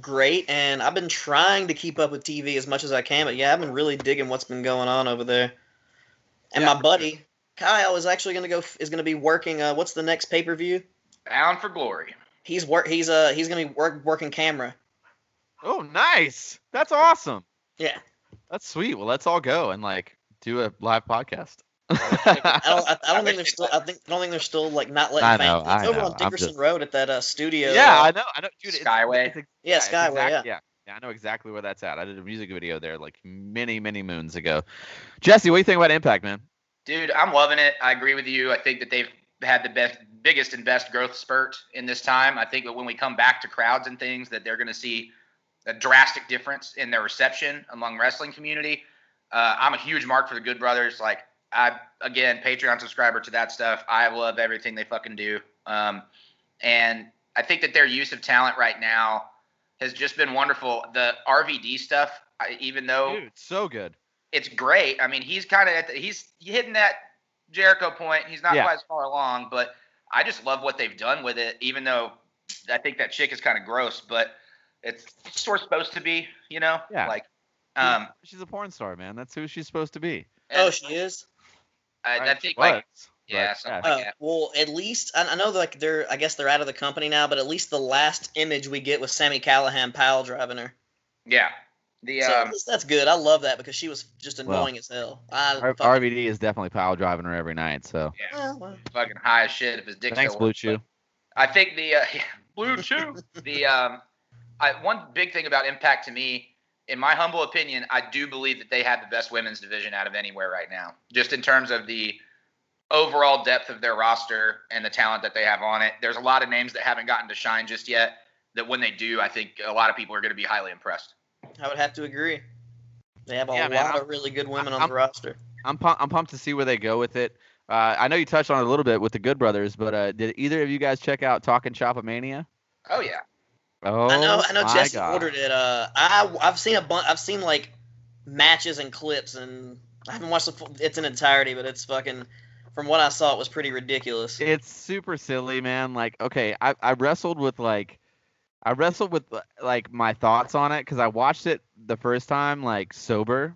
great. And I've been trying to keep up with TV as much as I can, but yeah, I've been really digging what's been going on over there. And Yeah, my buddy Kyle is actually gonna go is gonna be working. Uh, what's the next pay per view? Bound for glory. He's work. He's uh he's gonna be work working camera. oh, nice. That's awesome. Yeah. That's sweet. Well, let's all go and like do a live podcast. I don't. I, I I don't think they're still. I think. I don't think they're still like not letting I fans. know, I it's over know, on Dickerson just- Road at that uh, studio. yeah, I know, I know, dude. Skyway? it's ex- Yeah, it's Skyway, exact- yeah. yeah, yeah. I know exactly where that's at. I did a music video there like many, many moons ago. Jesse, what do you think about Impact, man? Dude, I'm loving it. I agree with you. I think that they've had the best, biggest and best growth spurt in this time. I think that when we come back to crowds and things, that they're going to see a drastic difference in their reception among wrestling community. Uh, I'm a huge mark for the Good Brothers. Like I, again, Patreon subscriber to that stuff. I love everything they fucking do. Um, and I think that their use of talent right now has just been wonderful. The RVD stuff, I, even though Dude, so good. it's great. I mean, he's kind of he's hitting that Jericho point. He's not Yeah. quite as far along, but I just love what they've done with it. Even though I think that chick is kind of gross, but it's sort of supposed to be, you know, Yeah. like um, she's a porn star, man. That's who she's supposed to be. Oh, she is. I, I think was, like yeah, but, something Uh, like that. well, at least I, I know like they're. I guess they're out of the company now, but at least the last image we get was Sami Callihan pile driving her. yeah. The So um, that's- that's good. I love that because she was just Well, annoying as hell. I R- fucking- RVD is definitely pile driving her every night. So yeah, well, well, fucking high as shit if his dick thanks, Blue Chew. I think the uh, yeah, Blue Chew. the um, I, one big thing about Impact to me, in my humble opinion, I do believe that they have the best women's division out of anywhere right now. Just in terms of the overall depth of their roster and the talent that they have on it. There's a lot of names that haven't gotten to shine just yet. That when they do, I think a lot of people are going to be highly impressed. I would have to agree. They have a Yeah, lot I'm- of really good women on I'm- the roster. I'm pumped. I'm pumped to see where they go with it. Uh, I know you touched on it a little bit with the Good Brothers, but uh, did either of you guys check out Talk'n Shop-A-Mania? Oh yeah, Oh, I know. I know. Jesse God. ordered it. Uh, I I've seen a bunch. I've seen like matches and clips, and I haven't watched the full, it's in entirety, but it's fucking. From what I saw, it was pretty ridiculous. It's super silly, man. Like, okay, I, I wrestled with like, I wrestled with like my thoughts on it because I watched it the first time like sober,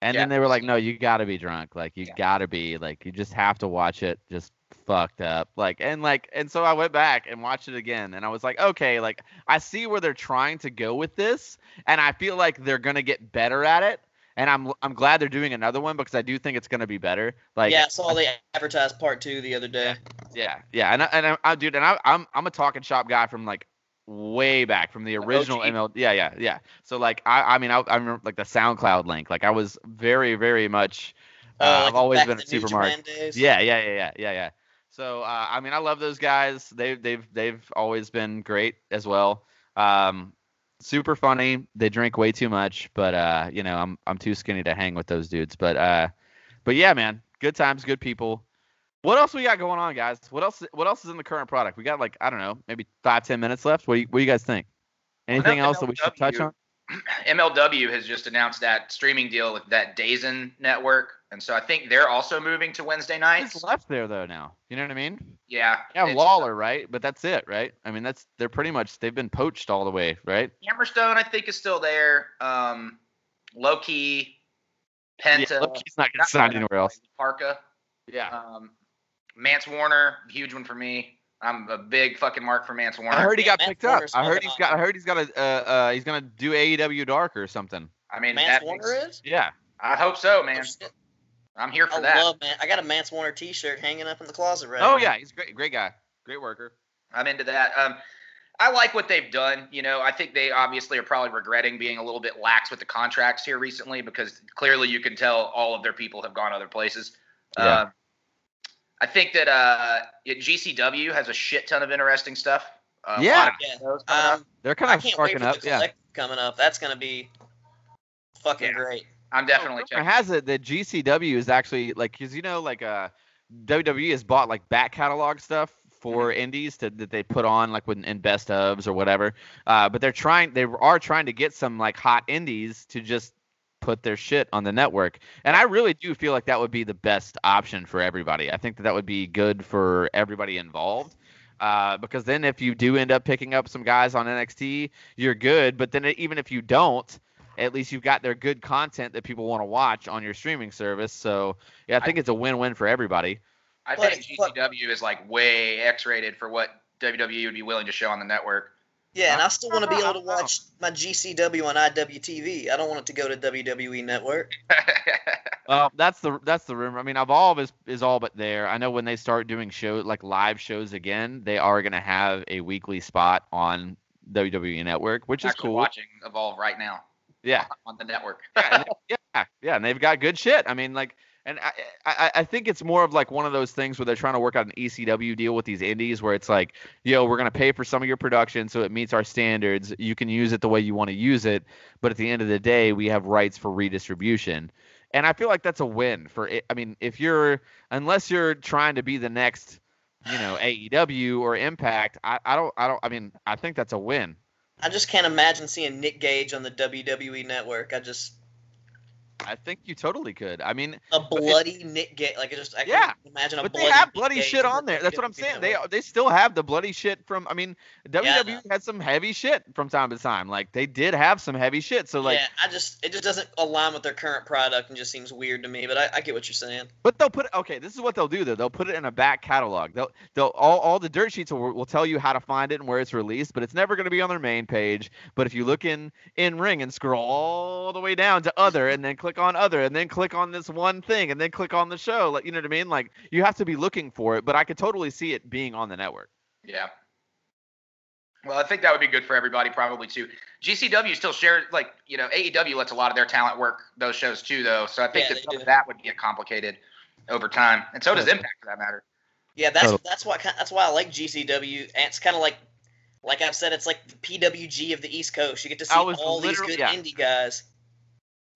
and then they were like, no, you got to be drunk. Like, you Yeah. got to be like, you just have to watch it just fucked up. Like, and like, and so I went back and watched it again, and I was like, okay, like I see where they're trying to go with this, and I feel like they're gonna get better at it. And I'm I'm glad they're doing another one because I do think it's gonna be better. Like yeah, I saw they advertised part two the other day. yeah, yeah, and I, and I, I dude, and I, I'm I'm a talking shop guy from like way back from the original OG. ML. Yeah, yeah, yeah. So like I I mean I, I remember like the SoundCloud link. Like I was very very much. Uh, Oh, like I've always been a the New super mark. Japan days? Yeah, yeah, yeah, yeah, yeah, yeah. So uh, I mean I love those guys. They've they've they've always been great as well. Um, super funny. They drink way too much, but uh, you know I'm I'm too skinny to hang with those dudes. But uh, but yeah, man, good times, good people. What else we got going on, guys? What else? What else is in the current product? We got like I don't know, maybe five ten minutes left. What do you, what do you guys think? Anything Well, else that we should touch on? MLW has just announced that streaming deal with that Dazen network, and so I think they're also moving to Wednesday nights. Who's left there though now? You know what I mean? Yeah, Yeah, Lawlor, right? But that's it, right? I mean, that's they're pretty much they've been poached all the way, right? Hammerstone, I think, is still there. Um, Low Ki, Penta, yeah, look, he's not gonna sign anywhere else. Parka, Yeah. um, Mance Warner, huge one for me. I'm a big fucking mark for Mance Warner. I heard he got Matt picked up. I heard fucking he's got. I heard he's got a. Uh, uh, he's gonna do AEW Dark or something. I mean, Mance that Warner makes- is. Yeah. I hope so, man. I'm here for I that. love man. I got a Mance Warner T-shirt hanging up in the closet right Oh now. yeah, he's a great. Great guy. Great worker. I'm into that. Um, I like what they've done. You know, I think they obviously are probably regretting being a little bit lax with the contracts here recently because clearly you can tell all of their people have gone other places. Yeah. Um, I think that uh, GCW has a shit ton of interesting stuff. Uh, Yeah. lot of Yeah. up. Um, They're kind I of can't wait sparking for up. the Yeah. coming up. That's gonna be fucking Yeah. great. I'm definitely Rumor checking. has it that GCW is actually like, cause you know, like uh, WWE has bought like back catalog stuff for Mm-hmm. indies to, that they put on like when in best ofs or whatever. Uh, but they're trying, they are trying to get some like hot indies to just put their shit on the network. And I really do feel like that would be the best option for everybody. I think that that would be good for everybody involved. Uh, because then if you do end up picking up some guys on NXT, you're good. But then even if you don't, at least you've got their good content that people want to watch on your streaming service. So yeah, I think it's a win-win for everybody. I But- think but- GCW is like way X-rated for what WWE would be willing to show on the network. Yeah, and I still want to be able to watch my GCW on IWTV. I don't want it to go to WWE Network. Well, that's the that's the rumor. I mean, Evolve is is all but there. I know when they start doing show like live shows again, they are gonna have a weekly spot on WWE Network, which is Actually cool. watching Evolve right now Yeah, on the network. yeah, and yeah, yeah, and they've got good shit. I mean, like, and I, I, I think it's more of like one of those things where they're trying to work out an ECW deal with these indies, where it's like, yo, we're gonna pay for some of your production so it meets our standards. You can use it the way you want to use it, but at the end of the day, we have rights for redistribution. And I feel like that's a win for it. I mean, if you're unless you're trying to be the next, you know, AEW or Impact, I, I don't, I don't. I mean, I think that's a win. I just can't imagine seeing Nick Gage on the WWE network. I just I think you totally could. I mean, a bloody Nick Gage, like I just I Yeah, imagine a But they have bloody Gage shit on there. That's what I'm saying. They they still have the bloody shit from. I mean, Yeah, WWE know. had some heavy shit from time to time. Like they did have some heavy shit. So like, yeah, I just it just doesn't align with their current product and just seems weird to me. But I, I get what you're saying. but they'll put. Okay, this is what they'll do though. They'll put it in a back catalog. They'll they'll all, all the dirt sheets will, will tell you how to find it and where it's released. But it's never going to be on their main page. But if you look in in ring and scroll all the way down to other and then click on other and then click on this one thing and then click on the show, like you know what I mean? Like you have to be looking for it. But I could totally see it being on the network. Yeah. Well, I think that would be good for everybody, probably too. GCW still shares, like you know, AEW lets a lot of their talent work those shows too, though. So I think Yeah, that they some do. of that would get complicated over time, and so does Impact for that matter. Yeah, that's So- that's why that's why I like GCW. And it's kind of like like I've said, it's like the PWG of the East Coast. You get to see all these good yeah. indie guys.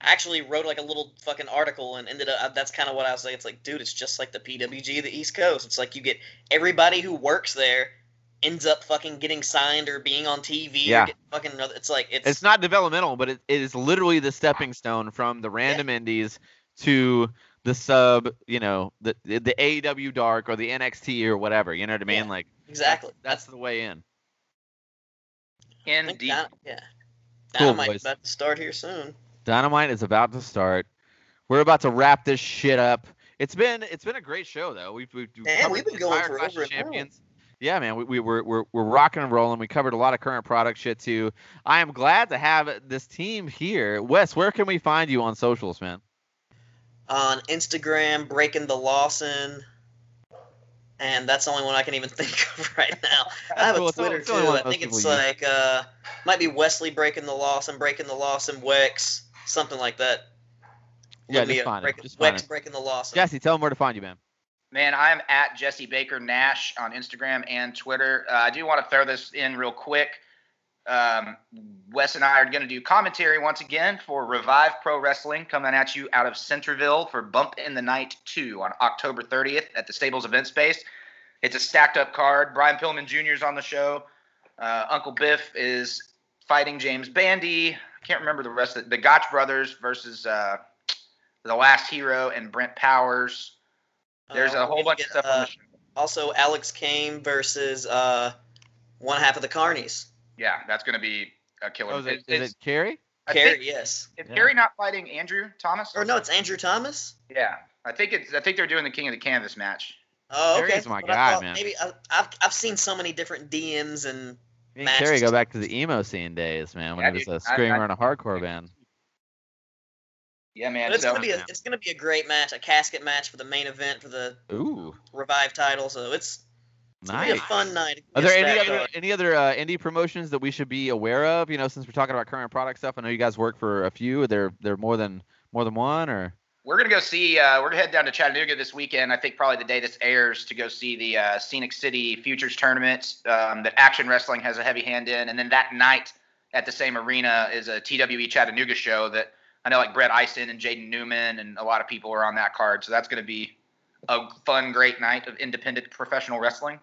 I actually wrote like a little fucking article and ended up. That's kind of what I was like. It's like, dude, it's just like the PWG of the East Coast. It's like you get everybody who works there ends up fucking getting signed or being on TV. Yeah. Or getting fucking. It's like it's. it's not developmental, but it, it is literally the stepping stone from the random indies to the sub, you know, the the AEW Dark or the NXT or whatever. You know what I mean? Yeah, like exactly. that's, that's the way in. I Indeed. Dy- yeah. Cool, Dynamite's boys. about to start here soon. Dynamite is about to start. We're about to wrap this shit up. It's been it's been a great show though. We've we've, we've Man, we've been going for Clash over champions. Yeah, man, we, we we're, we're we're rocking and rolling. We covered a lot of current product shit too. I am glad to have this team here. Wes, where can we find you on socials, man? on Instagram, breaking the Lawson, and that's the only one I can even think of right now. I have cool. a Twitter too. I think it's like uh, might be Wesley breaking the Lawson, breaking the Lawson, Wex, something like that. Yeah, me just up, find it. breaking- Just find Wex it. breaking the Lawson. Jesse, tell them where to find you, man. Man, I'm at Jesse Baker Nash on Instagram and Twitter. Uh, I do want to throw this in real quick. Um, Wes and I are going to do commentary once again for Revive Pro Wrestling coming at you out of Centerville for Bump in the Night 2 on October 30th at the Stables Event Space. It's a stacked up card. Brian Pillman Jr. is on the show. Uh, Uncle Biff is fighting James Bandy. I can't remember the rest of the Gotch brothers versus uh, the Last Hero and Brent Powers. There's Uh, a whole bunch get, of stuff on uh, the show. Also, Alex Kane versus uh, one half of the Carnies. Yeah, that's going to be a killer. Oh, is it, It- is it's- it Carrie? I Carrie, think, yes. is Yeah. Carrie not fighting Andrew Thomas? Or no, it's Andrew Thomas. Yeah, I think it's. I think they're doing the King of the Canvas match. Oh, Carrie okay. is my But guy, thought man. Maybe I, I've I've seen so many different DMs and Me and Match. Carrie go back to the emo scene days, man, when Yeah, it was dude. a I- screamer I- and a hardcore band. Yeah, man. But it's so gonna be a, Yeah. it's gonna be a great match, a casket match for the main event for the Ooh, revive title. So it's, it's gonna be a fun night. Are there any other up. any other uh, indie promotions that we should be aware of? You know, since we're talking about current product stuff, I know you guys work for a few. Are there there more than more than one, or we're gonna go see. Uh, we're gonna head down to Chattanooga this weekend. I think probably the day this airs to go see the uh, Scenic City Futures Tournament um, that Action Wrestling has a heavy hand in, and then that night at the same arena is a TWE Chattanooga show that I know like Brett Eisen and Jaden Newman and a lot of people are on that card. So that's gonna be a fun, great night of independent professional wrestling.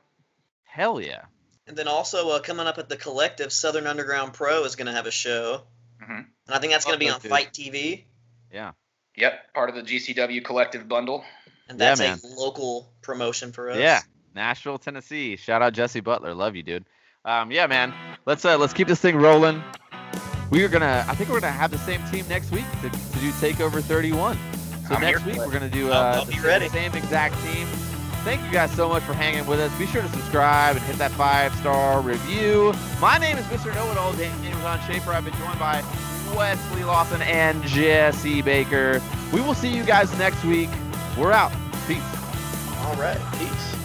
hell yeah? And then also uh, coming up at the collective, Southern Underground Pro is gonna have a show, Mhm. and I think that's gonna Love be on dudes. FITE TV, Yeah. Yep, part of the GCW collective bundle. and Yeah, that's man. a local promotion for us. Yeah, Nashville, Tennessee. Shout out Jesse Butler. Love you, dude. Um, yeah, man. Let's uh, let's keep this thing rolling. We are gonna. I think we're gonna have the same team next week to, to do Takeover 31. So I'm next week we're gonna do I'll- uh, I'll the same, ready. same exact team. Thank you guys so much for hanging with us. Be sure to subscribe and hit that five star review. My name is Mr. Know It All, James on Schaefer. I've been joined by Wesley Lawson and Jesse Baker. We will see you guys next week. We're out. Peace. All right. Peace.